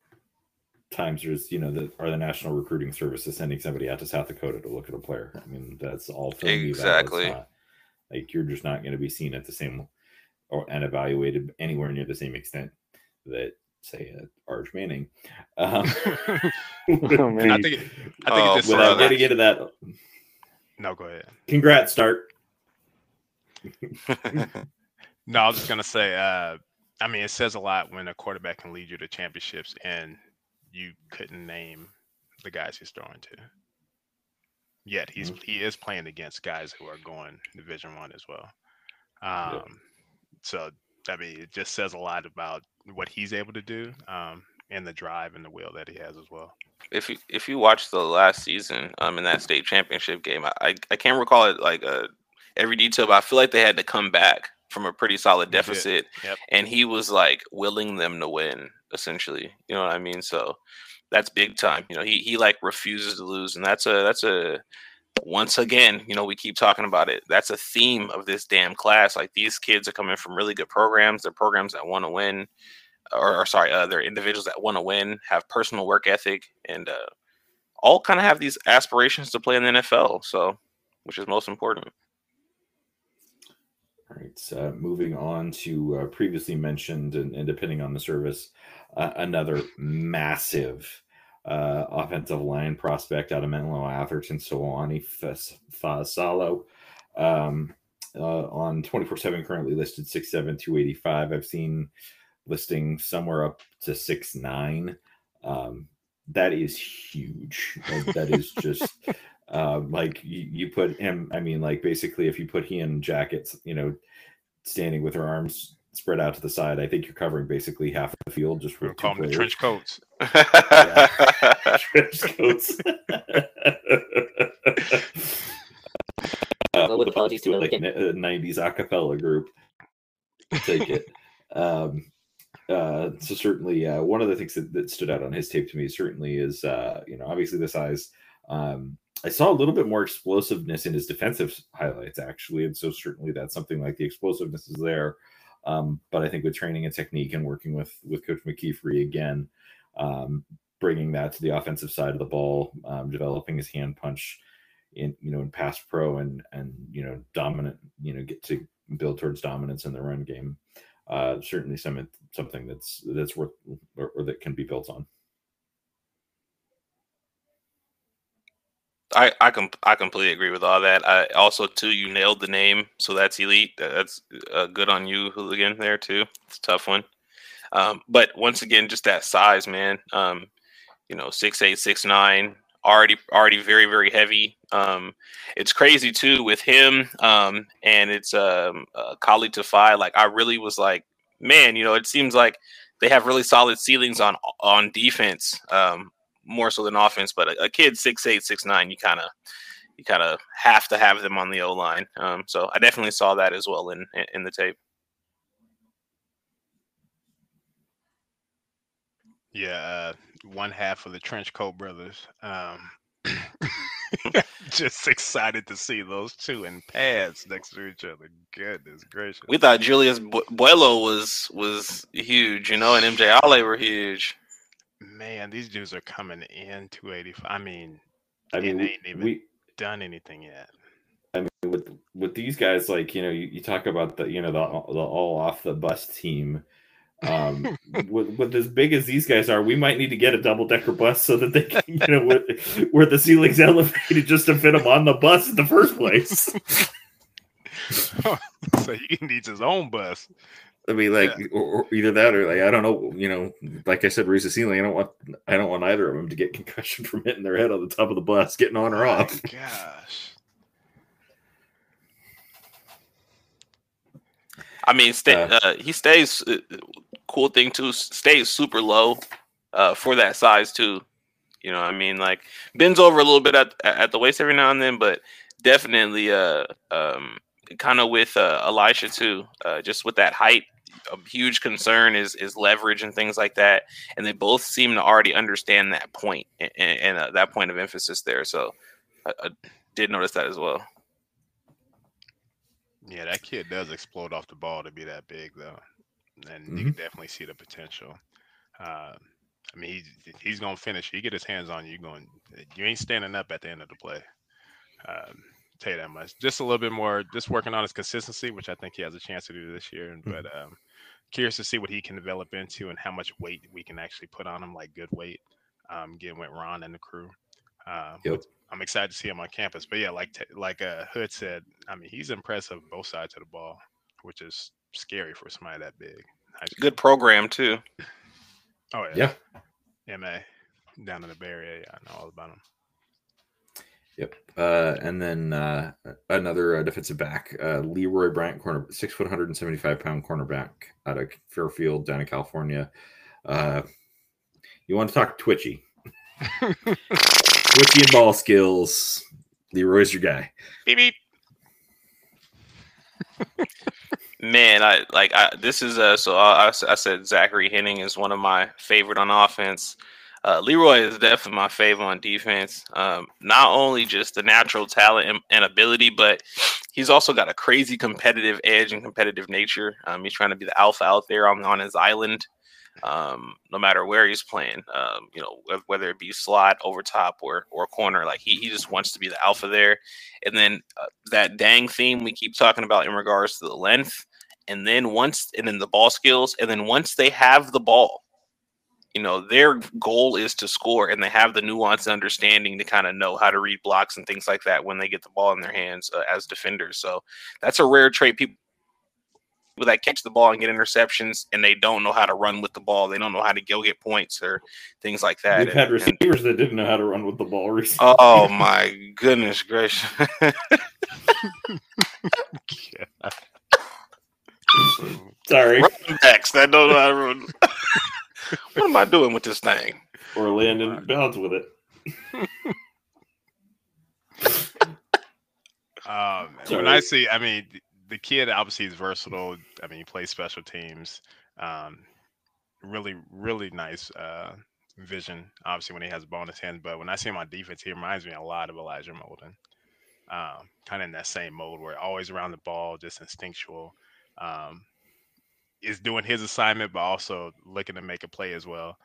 times there's you know the are the National Recruiting Services sending somebody out to South Dakota to look at a player? I mean, that's all film Exactly. not- like you're just not going to be seen at the same or and evaluated anywhere near the same extent that say uh, Arch Manning. Um, Oh, man. I think it, I think Oh, it just without says- brother. getting into that, no, go ahead. congrats, start. No, I was just gonna say. Uh, I mean, it says a lot when a quarterback can lead you to championships, and you couldn't name the guys he's throwing to. Yet he's Mhm. he is playing against guys who are going Division One as well. Um, So I mean, it just says a lot about what he's able to do, um, and the drive and the will that he has as well. if you if you watch the last season, um, in that state championship game, I I, I can't recall it like uh every detail, but I feel like they had to come back from a pretty solid deficit, Yep. and he was like willing them to win, essentially. You know what I mean? So that's big time. You know, he he like refuses to lose, and that's a that's a once again, you know, we keep talking about it. That's a theme of this damn class. Like these kids are coming from really good programs. They're programs that want to win, or, or sorry, uh, they're individuals that want to win, have personal work ethic, and uh, all kind of have these aspirations to play in the NFL. So, which is most important. All right. So moving on to uh, previously mentioned, and, and depending on the service, uh, another massive uh, offensive line prospect out of Menlo Atherton, Soane Faasolo. Um, uh, on 24 7, currently listed 6'7, 285. I've seen listing somewhere up to 6'9. Um, that is huge. Like, that is just. Um, like you, you put him, I mean, like basically, if you put he in jackets, you know, standing with her arms spread out to the side, I think you're covering basically half the field just We'll with call them the trench coats. trench coats. uh, Well, with apologies to like Lincoln. a 90s acapella group. Take it. Um, uh, so certainly, uh, one of the things that, that stood out on his tape to me certainly is, uh, you know, obviously the size. Um, I saw a little bit more explosiveness in his defensive highlights, actually, and so certainly that's something like the explosiveness is there. Um, but I think with training and technique and working with with Coach McKeefrey again, um, bringing that to the offensive side of the ball, um, developing his hand punch in you know in pass pro and and you know dominant, you know get to build towards dominance in the run game. Uh, certainly some something that's that's worth or, or that can be built on. I I com- I completely agree with all that. I also too you nailed the name, so that's elite. That's uh, good on you, hooligan. There too. It's a tough one. Um, but once again, just that size, man. Um, you know, six eight, six nine, already already very very heavy. Um, it's crazy too with him. Um, and it's um, uh, Kali Tafai. Like I really was like, man, you know, it seems like they have really solid ceilings on on defense, um, more so than offense. But a, a kid six eight, six nine, you kind of you kind of have to have them on the O line. Um, so I definitely saw that as well in in the tape. Yeah, uh, one half of the trench coat brothers. Um, just excited to see those two in pads next to each other. Goodness gracious! We thought Julius Bu- Buelow was was huge, you know, and MJ Ale were huge. Man, these dudes are coming in 285. I mean, I mean, they we, ain't even we done anything yet. I mean, with with these guys, like you know, you, you talk about the you know the the all off the bus team. Um, with with as big as these guys are, we might need to get a double decker bus so that they can, you know, where, where the ceiling's elevated just to fit them on the bus in the first place. so he needs his own bus. I mean, like, or, or either that or like, I don't know, you know, like I said, raise the ceiling. I don't want, I don't want either of them to get concussion from hitting their head on the top of the bus, getting on or off. My gosh. I mean, stay, Uh, uh, he stays. Uh, cool thing too, stays super low uh, for that size too. You know, what I mean, like bends over a little bit at at the waist every now and then, but definitely, uh, um, kind of with uh, Elishah too. Uh, just with that height, a huge concern is is leverage and things like that. And they both seem to already understand that point and, and uh, that point of emphasis there. So I, I did notice that as well. Yeah, that kid does explode off the ball to be that big, though, and you Mm-hmm. can definitely see the potential. Uh, I mean, he's he's gonna finish. He get his hands on you, going. You ain't standing up at the end of the play. Um, tell you that much. Just a little bit more. Just working on his consistency, which I think he has a chance to do this year. Mm-hmm. But um, curious to see what he can develop into and how much weight we can actually put on him, like good weight. Um, getting with Ron and the crew. Uh, Yep. I'm excited to see him on campus. But yeah, like like uh, Hood said, I mean, he's impressive both sides of the ball, which is scary for somebody that big. High. Good program too. Oh yeah. Yeah. MA down in the Bay Area. Yeah, I know all about him. Yep. Uh, and then uh, another uh, defensive back, uh, Leroy Bryant, corner, six foot, 175 pound cornerback out of Fairfield, down in California. Uh, you want to talk twitchy? twitchy and ball skills. Leroy's your guy. Beep beep. Man, I like I, this is uh so I said Zachary Henning is one of my favorite on offense. Uh, Leroy is definitely my favorite on defense. Um, not only just the natural talent and, and ability, but he's also got a crazy competitive edge and competitive nature. Um, he's trying to be the alpha out there on, on his island, um, no matter where he's playing. Um, you know, whether it be slot, over top, or or corner, like he he just wants to be the alpha there. And then uh, that dang theme we keep talking about in regards to the length and then once and then the ball skills and then once they have the ball you know their goal is to score and they have the nuance and understanding to kind of know how to read blocks and things like that when they get the ball in their hands uh, as defenders. So that's a rare trait people that catch the ball and get interceptions and they don't know how to run with the ball. They don't know how to go get points or things like that We've And- had and- receivers that didn't know how to run with the ball recently. oh my goodness gracious. Sorry. running backs that don't know how to run what am i doing with this thing Or landing bounds with it. Um, when I see, I mean, the kid obviously is versatile. I mean, he plays special teams. Um, really, really nice uh, vision. Obviously, when he has the ball in his hand, but when I see him on defense, he reminds me a lot of Elijah Molden. Um, kind of in that same mode where always around the ball, just instinctual. Um, is doing his assignment, but also looking to make a play as well.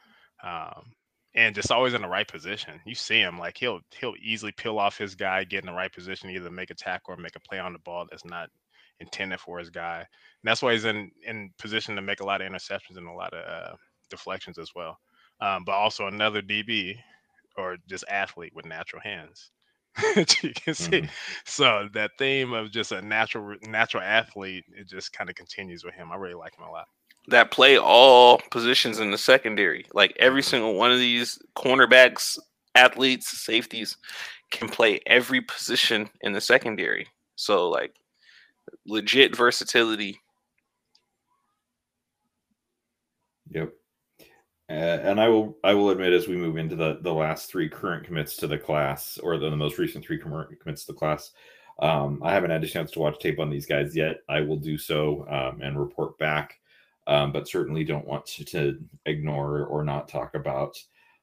Um, and just always in the right position. You see him like he'll he'll easily peel off his guy, get in the right position, either make a tackle or make a play on the ball that's not intended for his guy. And that's why he's in in position to make a lot of interceptions and a lot of uh, deflections as well. Um, but also another DB or just athlete with natural hands. you can see. Mm-hmm. So that theme of just a natural natural athlete, it just kind of continues with him. I really like him a lot. That play all positions in the secondary. Like every mm-hmm. single one of these cornerbacks, athletes, safeties can play every position in the secondary. So like legit versatility. Yep. Uh, and I will I will admit as we move into the the last three current commits to the class or the, the most recent three commits to the class, um, I haven't had a chance to watch tape on these guys yet. I will do so um, and report back, um, but certainly don't want to, to, ignore or not talk about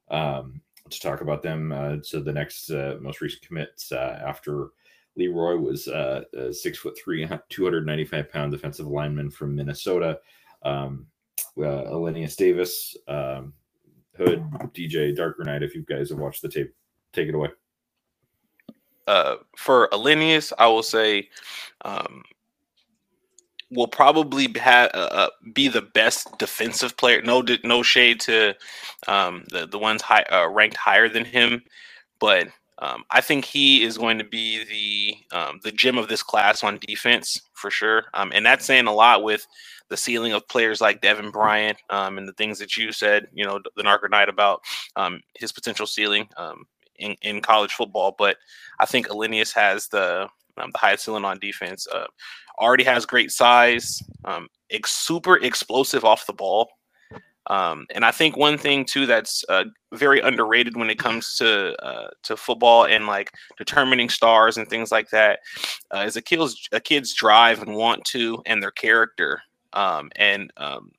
um, to talk about them. Uh, so the next uh, most recent commits uh, after Leroy was uh, six foot three, 295 pound defensive lineman from Minnesota. Um, uh, Elinneus Davis, um, Hood, DJ, Darker Knight. If you guys have watched the tape, take it away. Uh, for Elinneus, I will say, um, will probably have uh, uh, be the best defensive player. No, no shade to um, the the ones high, uh, ranked higher than him, but um, I think he is going to be the um, the gem of this class on defense for sure. Um, and that's saying a lot with the ceiling of players like Devin Bryant um, and the things that you said, you know, the Darker Knight about um, his potential ceiling um, in, in college football. But I think Elinneus has the the highest ceiling on defense. Uh, already has great size, ex- super explosive off the ball. Um, and I think one thing too that's uh, very underrated when it comes to uh, to football and like determining stars and things like that uh, is a kid's a kid's drive and want to and their character. Um, and um,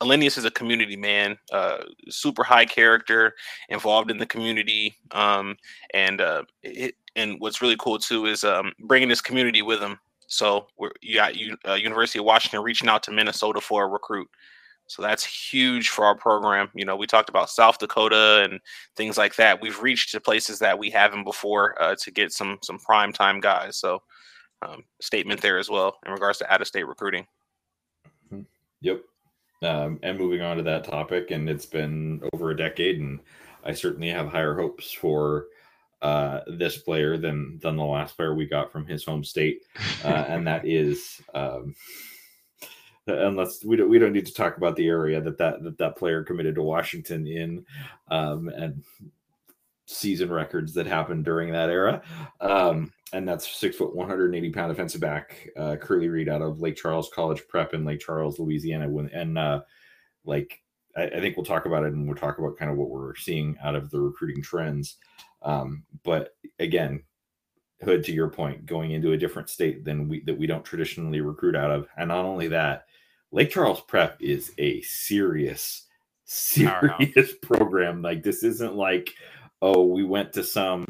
Elinneus is a community man, uh, super high character, involved in the community, um, and uh, it, and what's really cool too is um, bringing this community with him. So you got uh, University of Washington reaching out to Minnesota for a recruit. So that's huge for our program. You know, we talked about South Dakota and things like that. We've reached to places that we haven't before uh, to get some some prime time guys. So um, statement there as well in regards to out of state recruiting. Yep. Um, and moving on to that topic, and it's been over a decade, and I certainly have higher hopes for uh, this player than than the last player we got from his home state, uh, and that is. Um, unless we don't we don't need to talk about the area that that that, that player committed to Washington in, um, and season records that happened during that era. Um, and that's six foot, 180 pound defensive back, uh, Curley Reed out of Lake Charles College Prep in Lake Charles, Louisiana. And uh, like, I, I, think we'll talk about it and we'll talk about kind of what we're seeing out of the recruiting trends. Um, but again, Hood, to your point, going into a different state than we that we don't traditionally recruit out of, and not only that, Lake Charles Prep is a serious, serious program. Like this isn't like, oh, we went to some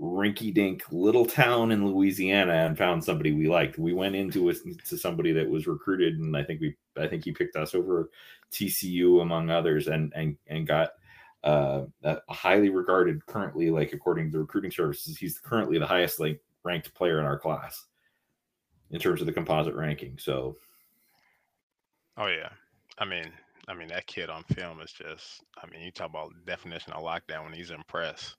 rinky dink little town in Louisiana and found somebody we liked. We went into a, to somebody that was recruited, and I think we I think he picked us over TCU among others, and and and got uh, highly regarded currently, like according to the recruiting services, he's currently the highest like ranked player in our class in terms of the composite ranking. So, oh yeah, I mean. I mean that kid on film is just. I mean, you talk about definition of lockdown when he's impressed.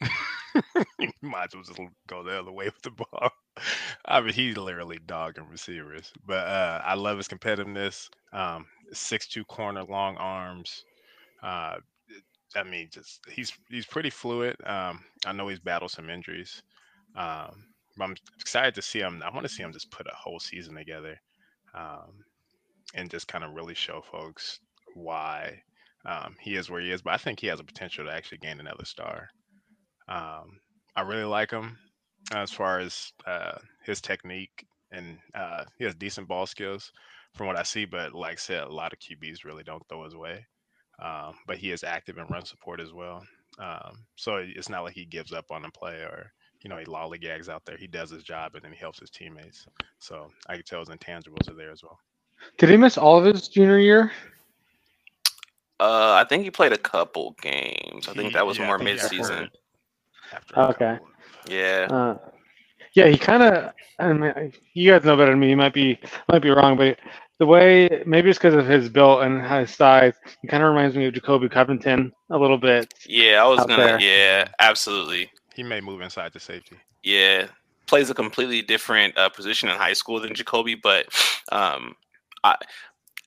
you Might as well just go the other way with the ball. I mean, he's literally dogging receivers. But uh, I love his competitiveness. Um, six two corner, long arms. Uh, I mean, just he's he's pretty fluid. Um, I know he's battled some injuries. Um, I'm excited to see him. I want to see him just put a whole season together, um, and just kind of really show folks why um, he is where he is. But I think he has a potential to actually gain another star. Um, I really like him as far as uh, his technique, and uh, he has decent ball skills from what I see. But like I said, a lot of QBs really don't throw his way. Um, but he is active in run support as well. Um, so it's not like he gives up on a play or you know he lollygags out there. He does his job and then he helps his teammates. So I can tell his intangibles are there as well. Did he miss all of his junior year? Uh, I think he played a couple games. I think that was yeah, more mid-season. After okay. Yeah. Uh, yeah, he kind of. I mean, you guys know better than me. He might be might be wrong, but the way maybe it's because of his build and his size, he kind of reminds me of Jacobe Covington a little bit. Yeah, I was gonna. There. Yeah, absolutely. he may move inside the safety. Yeah, plays a completely different uh, position in high school than Jacobe, but um, I,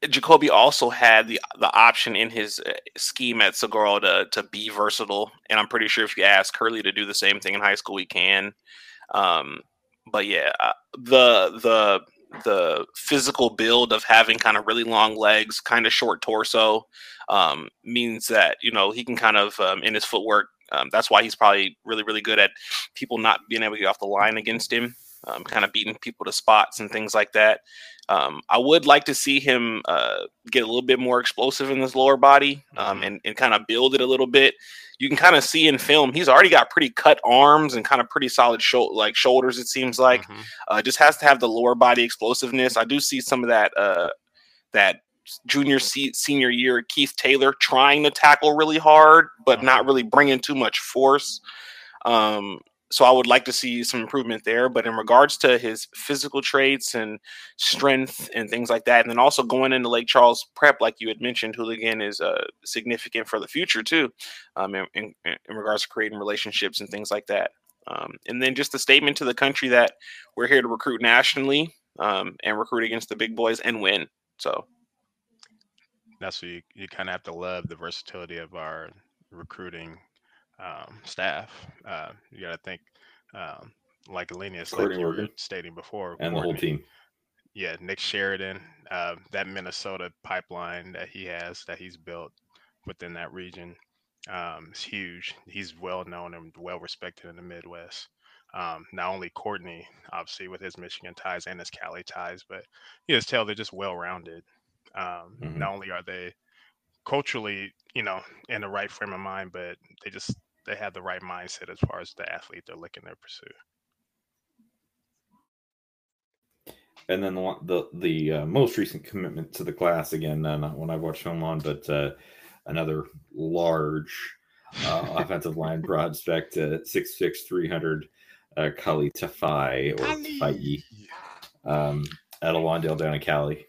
Jacobe also had the the option in his uh, scheme at Saguaro to to be versatile, and I'm pretty sure if you ask Curley to do the same thing in high school, he can. Um, but yeah, uh, the the the physical build of having kind of really long legs, kind of short torso, um, means that you know he can kind of um, in his footwork. Um, that's why he's probably really really good at people not being able to get off the line against him, um, kind of beating people to spots and things like that. Um, I would like to see him uh, get a little bit more explosive in his lower body um, and, and kind of build it a little bit. You can kind of see in film he's already got pretty cut arms and kind of pretty solid sho- like shoulders. It seems like Mhm. uh, just has to have the lower body explosiveness. I do see some of that uh, that junior se- senior year Keith Taylor trying to tackle really hard, but not really bringing too much force. Um, so I would like to see some improvement there. But in regards to his physical traits and strength and things like that, and then also going into Lake Charles prep, like you had mentioned, Hooligan is uh, significant for the future too, um, in, in, in regards to creating relationships and things like that. Um, and then just the statement to the country that we're here to recruit nationally um, and recruit against the big boys and win. So That's what you, you kind of have to love the versatility of our recruiting um, staff. Uh, you got to think, um, like Elinneus, like you were stating before, and the whole team. yeah, Nick Sheridan, uh, that Minnesota pipeline that he has that he's built within that region um, is huge. He's well known and well respected in the Midwest. Um, not only Courtney, obviously with his Michigan ties and his Cali ties, but you just tell they're just well rounded. Um, Mhm. Not only are they culturally, you know, in the right frame of mind, but they just they have the right mindset as far as the athlete they're looking to pursue. And then the the the uh, most recent commitment to the class again, uh, not one I've watched film on, but uh, another large uh, offensive line prospect, uh, 6'6", 300, uh, Kali Tafai or Tafai, um, at Alondale down in Cali.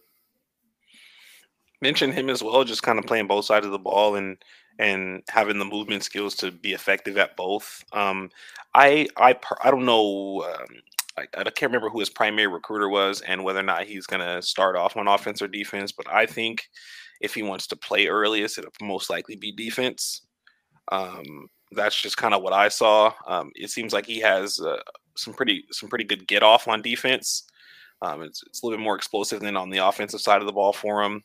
mention him as well, just kind of playing both sides of the ball and and having the movement skills to be effective at both. Um, I I I don't know. Um, I, I can't remember who his primary recruiter was and whether or not he's going to start off on offense or defense. But I think if he wants to play earliest, it'll most likely be defense. Um, that's just kind of what I saw. Um, it seems like he has uh, some pretty some pretty good get off on defense. Um, it's, it's a little bit more explosive than on the offensive side of the ball for him.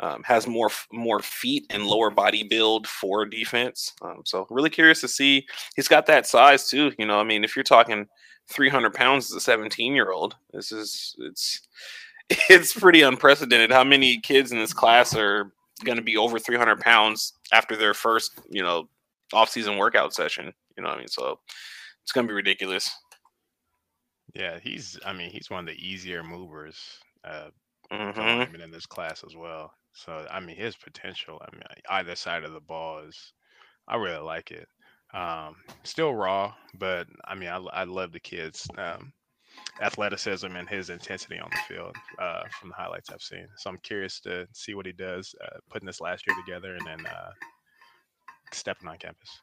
Um, has more more feet and lower body build for defense. Um, so really curious to see. He's got that size too. You know, I mean, if you're talking 300 pounds as a 17 year old, this is it's it's pretty unprecedented. How many kids in this class are going to be over 300 pounds after their first you know off-season workout session? You know, what I mean, so it's going to be ridiculous. Yeah, he's. I mean, he's one of the easier movers uh, Mhm. in this class as well. So I mean, his potential. I mean, either side of the ball is. I really like it. Um, still raw, but I mean, I, I love the kid's um, athleticism and his intensity on the field uh, from the highlights I've seen. So I'm curious to see what he does uh, putting this last year together and then uh, stepping on campus.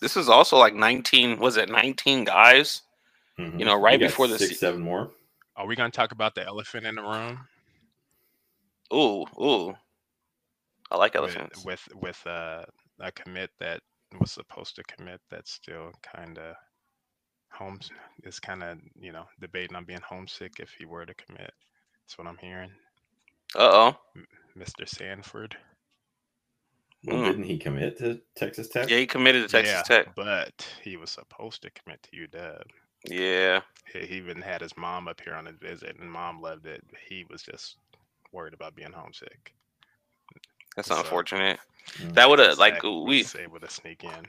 This is also like 19. Was it 19 guys? Mhm. You know, right got before the six, se- seven more. Are we going to talk about the elephant in the room? Ooh, ooh. I like with elephants. with with uh, a commit that was supposed to commit that's still kind of homes is kind of you know debating on being homesick if he were to commit. That's what I'm hearing, Uh oh. Mr. Sanford. Well, Mm. didn't he commit to Texas Tech? Yeah, he committed to Texas yeah, Tech. but he was supposed to commit to UW. Yeah. He even had his mom up here on a visit, and mom loved it. He was just worried about being homesick. That's So- unfortunate. Mm. That would have like we able to sneak in.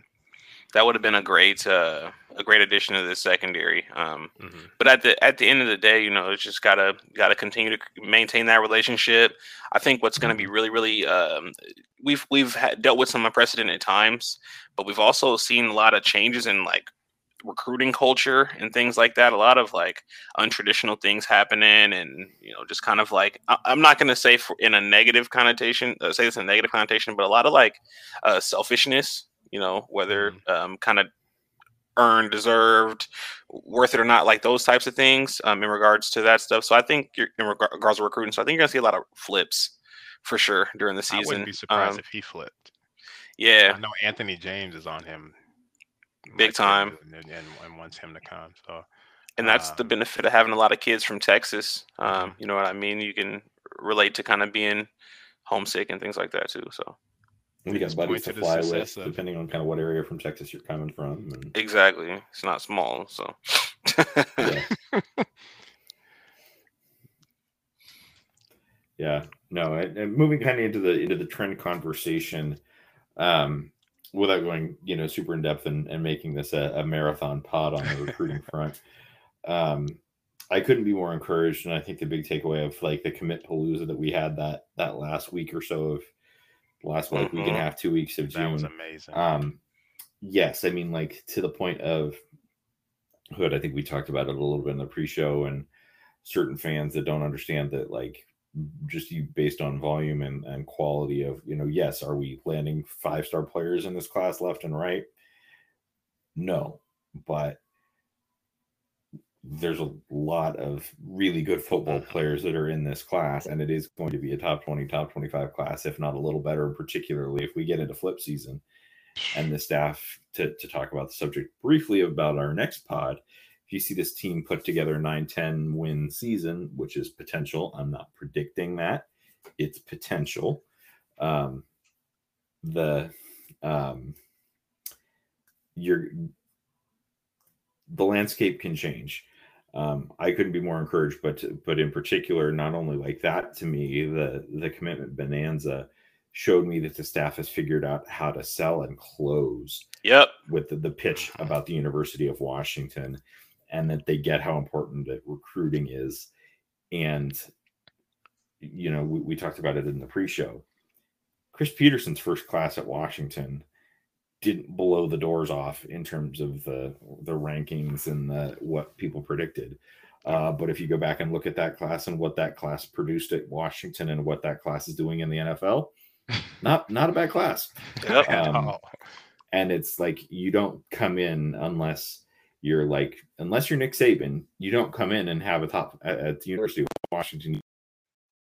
that would have been a great uh a great addition to this secondary. Um hmm but at the at the end of the day, you know, it's just gotta gotta continue to maintain that relationship. I think what's going to be really really um, we've we've dealt with some unprecedented times, but we've also seen a lot of changes in like recruiting culture and things like that. A lot of like untraditional things happening, and you know, just kind of like I, I'm not going to say for, in a negative connotation, uh, say this in a negative connotation, but a lot of like uh, selfishness You know, whether um, kind of earned, deserved, worth it or not, like those types of things um, in regards to that stuff. So I think you're in regards to recruiting. So I think you're gonna see a lot of flips for sure during the season. I wouldn't be surprised um, if he flipped. Yeah, I know Anthony James is on him, big time, and, and, and, wants him to come. So, and that's um, the benefit of having a lot of kids from Texas. Um, mm-hmm. You know what I mean? You can relate to kind of being homesick and things like that too. So. You got buddies to fly with, of... depending on kind of what area from Texas you're coming from. And... Exactly, it's not small, so. yeah. yeah, no, and moving kind of into the into the trend conversation, um, without going you know super in depth and, and making this a, a marathon pod on the recruiting front. Um, I couldn't be more encouraged, and I think the big takeaway of like the commit palooza that we had that that last week or so of last like mm-hmm. week and a half, two weeks of June. That was amazing. Um, yes, I mean like to the point of Hood. I think we talked about it a little bit in the pre-show, and certain fans that don't understand that like just you based on volume and, and quality of you know yes are we landing five star players in this class left and right no but there's a lot of really good football mm-hmm. players that are in this class, and it is going to be a top 20, top 25 class, if not a little better, particularly if we get into flip season. And the staff to, to talk about the subject briefly about our next pod. If you see this team put together a 9 10 win season, which is potential, I'm not predicting that, it's potential. Um, the um, you're the landscape can change um, I couldn't be more encouraged. But but in particular, not only like that to me, the the commitment bonanza showed me that the staff has figured out how to sell and close. Yep. With the, the pitch about the University of Washington, and that they get how important that recruiting is, and you know we, we talked about it in the pre-show. Chris Petersen's first class at Washington didn't blow the doors off in terms of the the rankings and the what people predicted. Uh, but if you go back and look at that class and what that class produced at Washington and what that class is doing in the NFL, not not a bad class. Um, and it's like you don't come in unless you're like unless you're Nick Saban, you don't come in and have a top at, at the University of Washington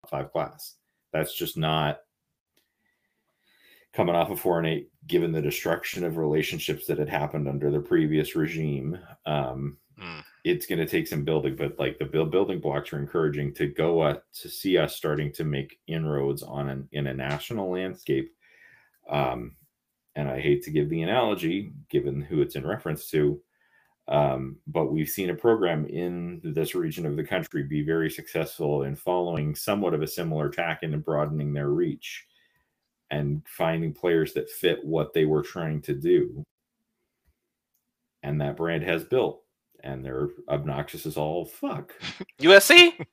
five class. That's just not coming off of four and eight, given the destruction of relationships that had happened under the previous regime. Um, mm. It's going to take some building, but like the build building blocks are encouraging to go uh, to see us starting to make inroads on an in a national landscape. Um, and I hate to give the analogy, given who it's in reference to, um, but we've seen a program in this region of the country be very successful in following somewhat of a similar tack and broadening their reach and finding players that fit what they were trying to do. And that brand has built, and they're obnoxious as all fuck. USC?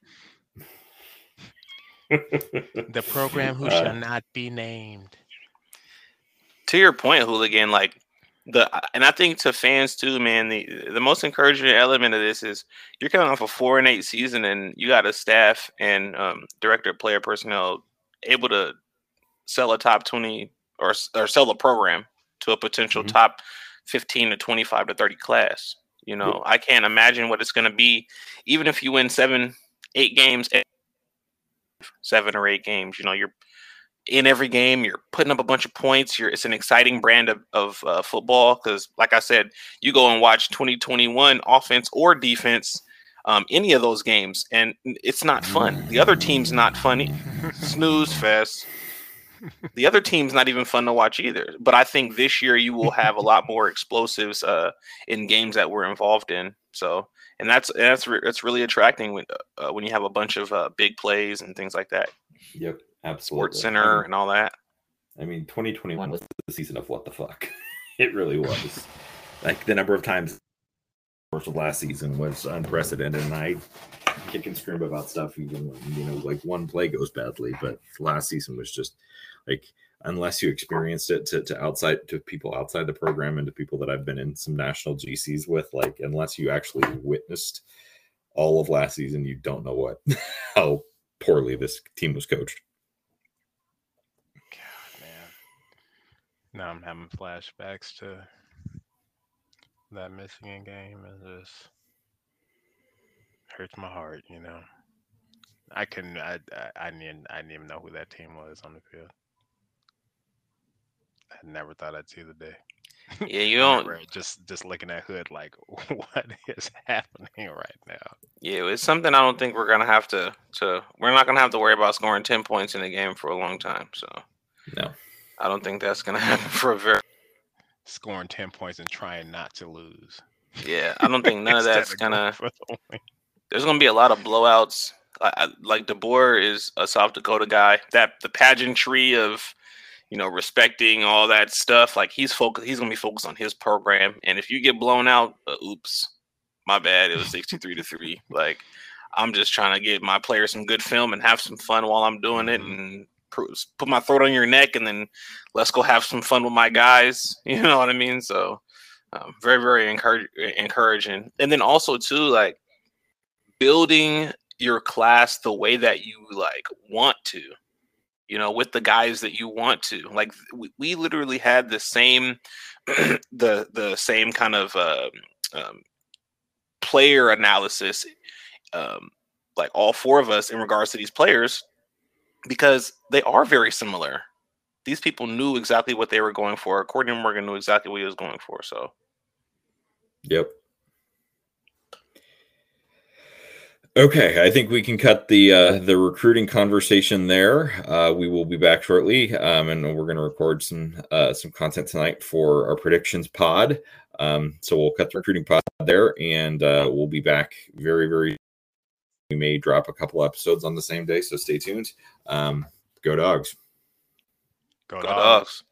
the program who uh, shall not be named. To your point, hooligan, like the and I think to fans too, man, the the most encouraging element of this is you're coming off a four and eight season and you got a staff and um, director of player personnel able to sell a top 20 or, or sell a program to a potential mm-hmm. top 15 to 25 to 30 class. You know, I can't imagine what it's going to be, even if you win seven, eight games, seven or eight games. You know, you're in every game. You're putting up a bunch of points. You're it's an exciting brand of of uh, football because, like I said, you go and watch 2021 offense or defense. Um, any of those games, and it's not fun. The other team's not funny. Snooze fest the other team's not even fun to watch either. But I think this year you will have a lot more explosives uh, in games that we're involved in. So, and that's that's re- that's really attracting when uh, when you have a bunch of uh, big plays and things like that. Yep, absolutely. Sports Center I mean, and all that. I mean, 2021 was the season of what the fuck. it really was. like the number of times course of last season was unprecedented, and I kick and scream about stuff even when you know like one play goes badly. But last season was just like unless you experienced it to, to outside to people outside the program and to people that I've been in some national GCs with, like unless you actually witnessed all of last season, you don't know what how poorly this team was coached. God, man. Now I'm having flashbacks to that Michigan game. It just hurts my heart, you know. I couldn't. I I, I didn't. I didn't even know who that team was on the field. I never thought I'd see the day. Yeah, you don't. Just just looking at Hood, like, what is happening right now? Yeah, it's something I don't think we're gonna have to. To we're not gonna have to worry about scoring ten points in a game for a long time. So No. I don't think that's gonna happen for a very. Scoring ten points and trying not to lose. Yeah, I don't think none of that's going gonna. for the win. There's gonna be a lot of blowouts. I, I, like DeBoer is a South Dakota guy. That the pageantry of, you know, respecting all that stuff. Like he's focused. He's gonna be focused on his program. And if you get blown out, uh, oops, my bad. It was 63 to three. Like I'm just trying to get my players some good film and have some fun while I'm doing it and pr- put my throat on your neck and then let's go have some fun with my guys. You know what I mean? So um, very very encourage- encouraging. And then also too like building your class the way that you like want to you know with the guys that you want to like we, we literally had the same the the same kind of uh, um, player analysis um, like all four of us in regards to these players because they are very similar these people knew exactly what they were going for courtney morgan knew exactly what he was going for so Yep. Okay, I think we can cut the uh, the recruiting conversation there. Uh, we will be back shortly, um, and we're going to record some uh, some content tonight for our predictions pod. Um, so we'll cut the recruiting pod there, and uh, we'll be back very very. We may drop a couple episodes on the same day, so stay tuned. Um, go dogs. Go, go dogs. dogs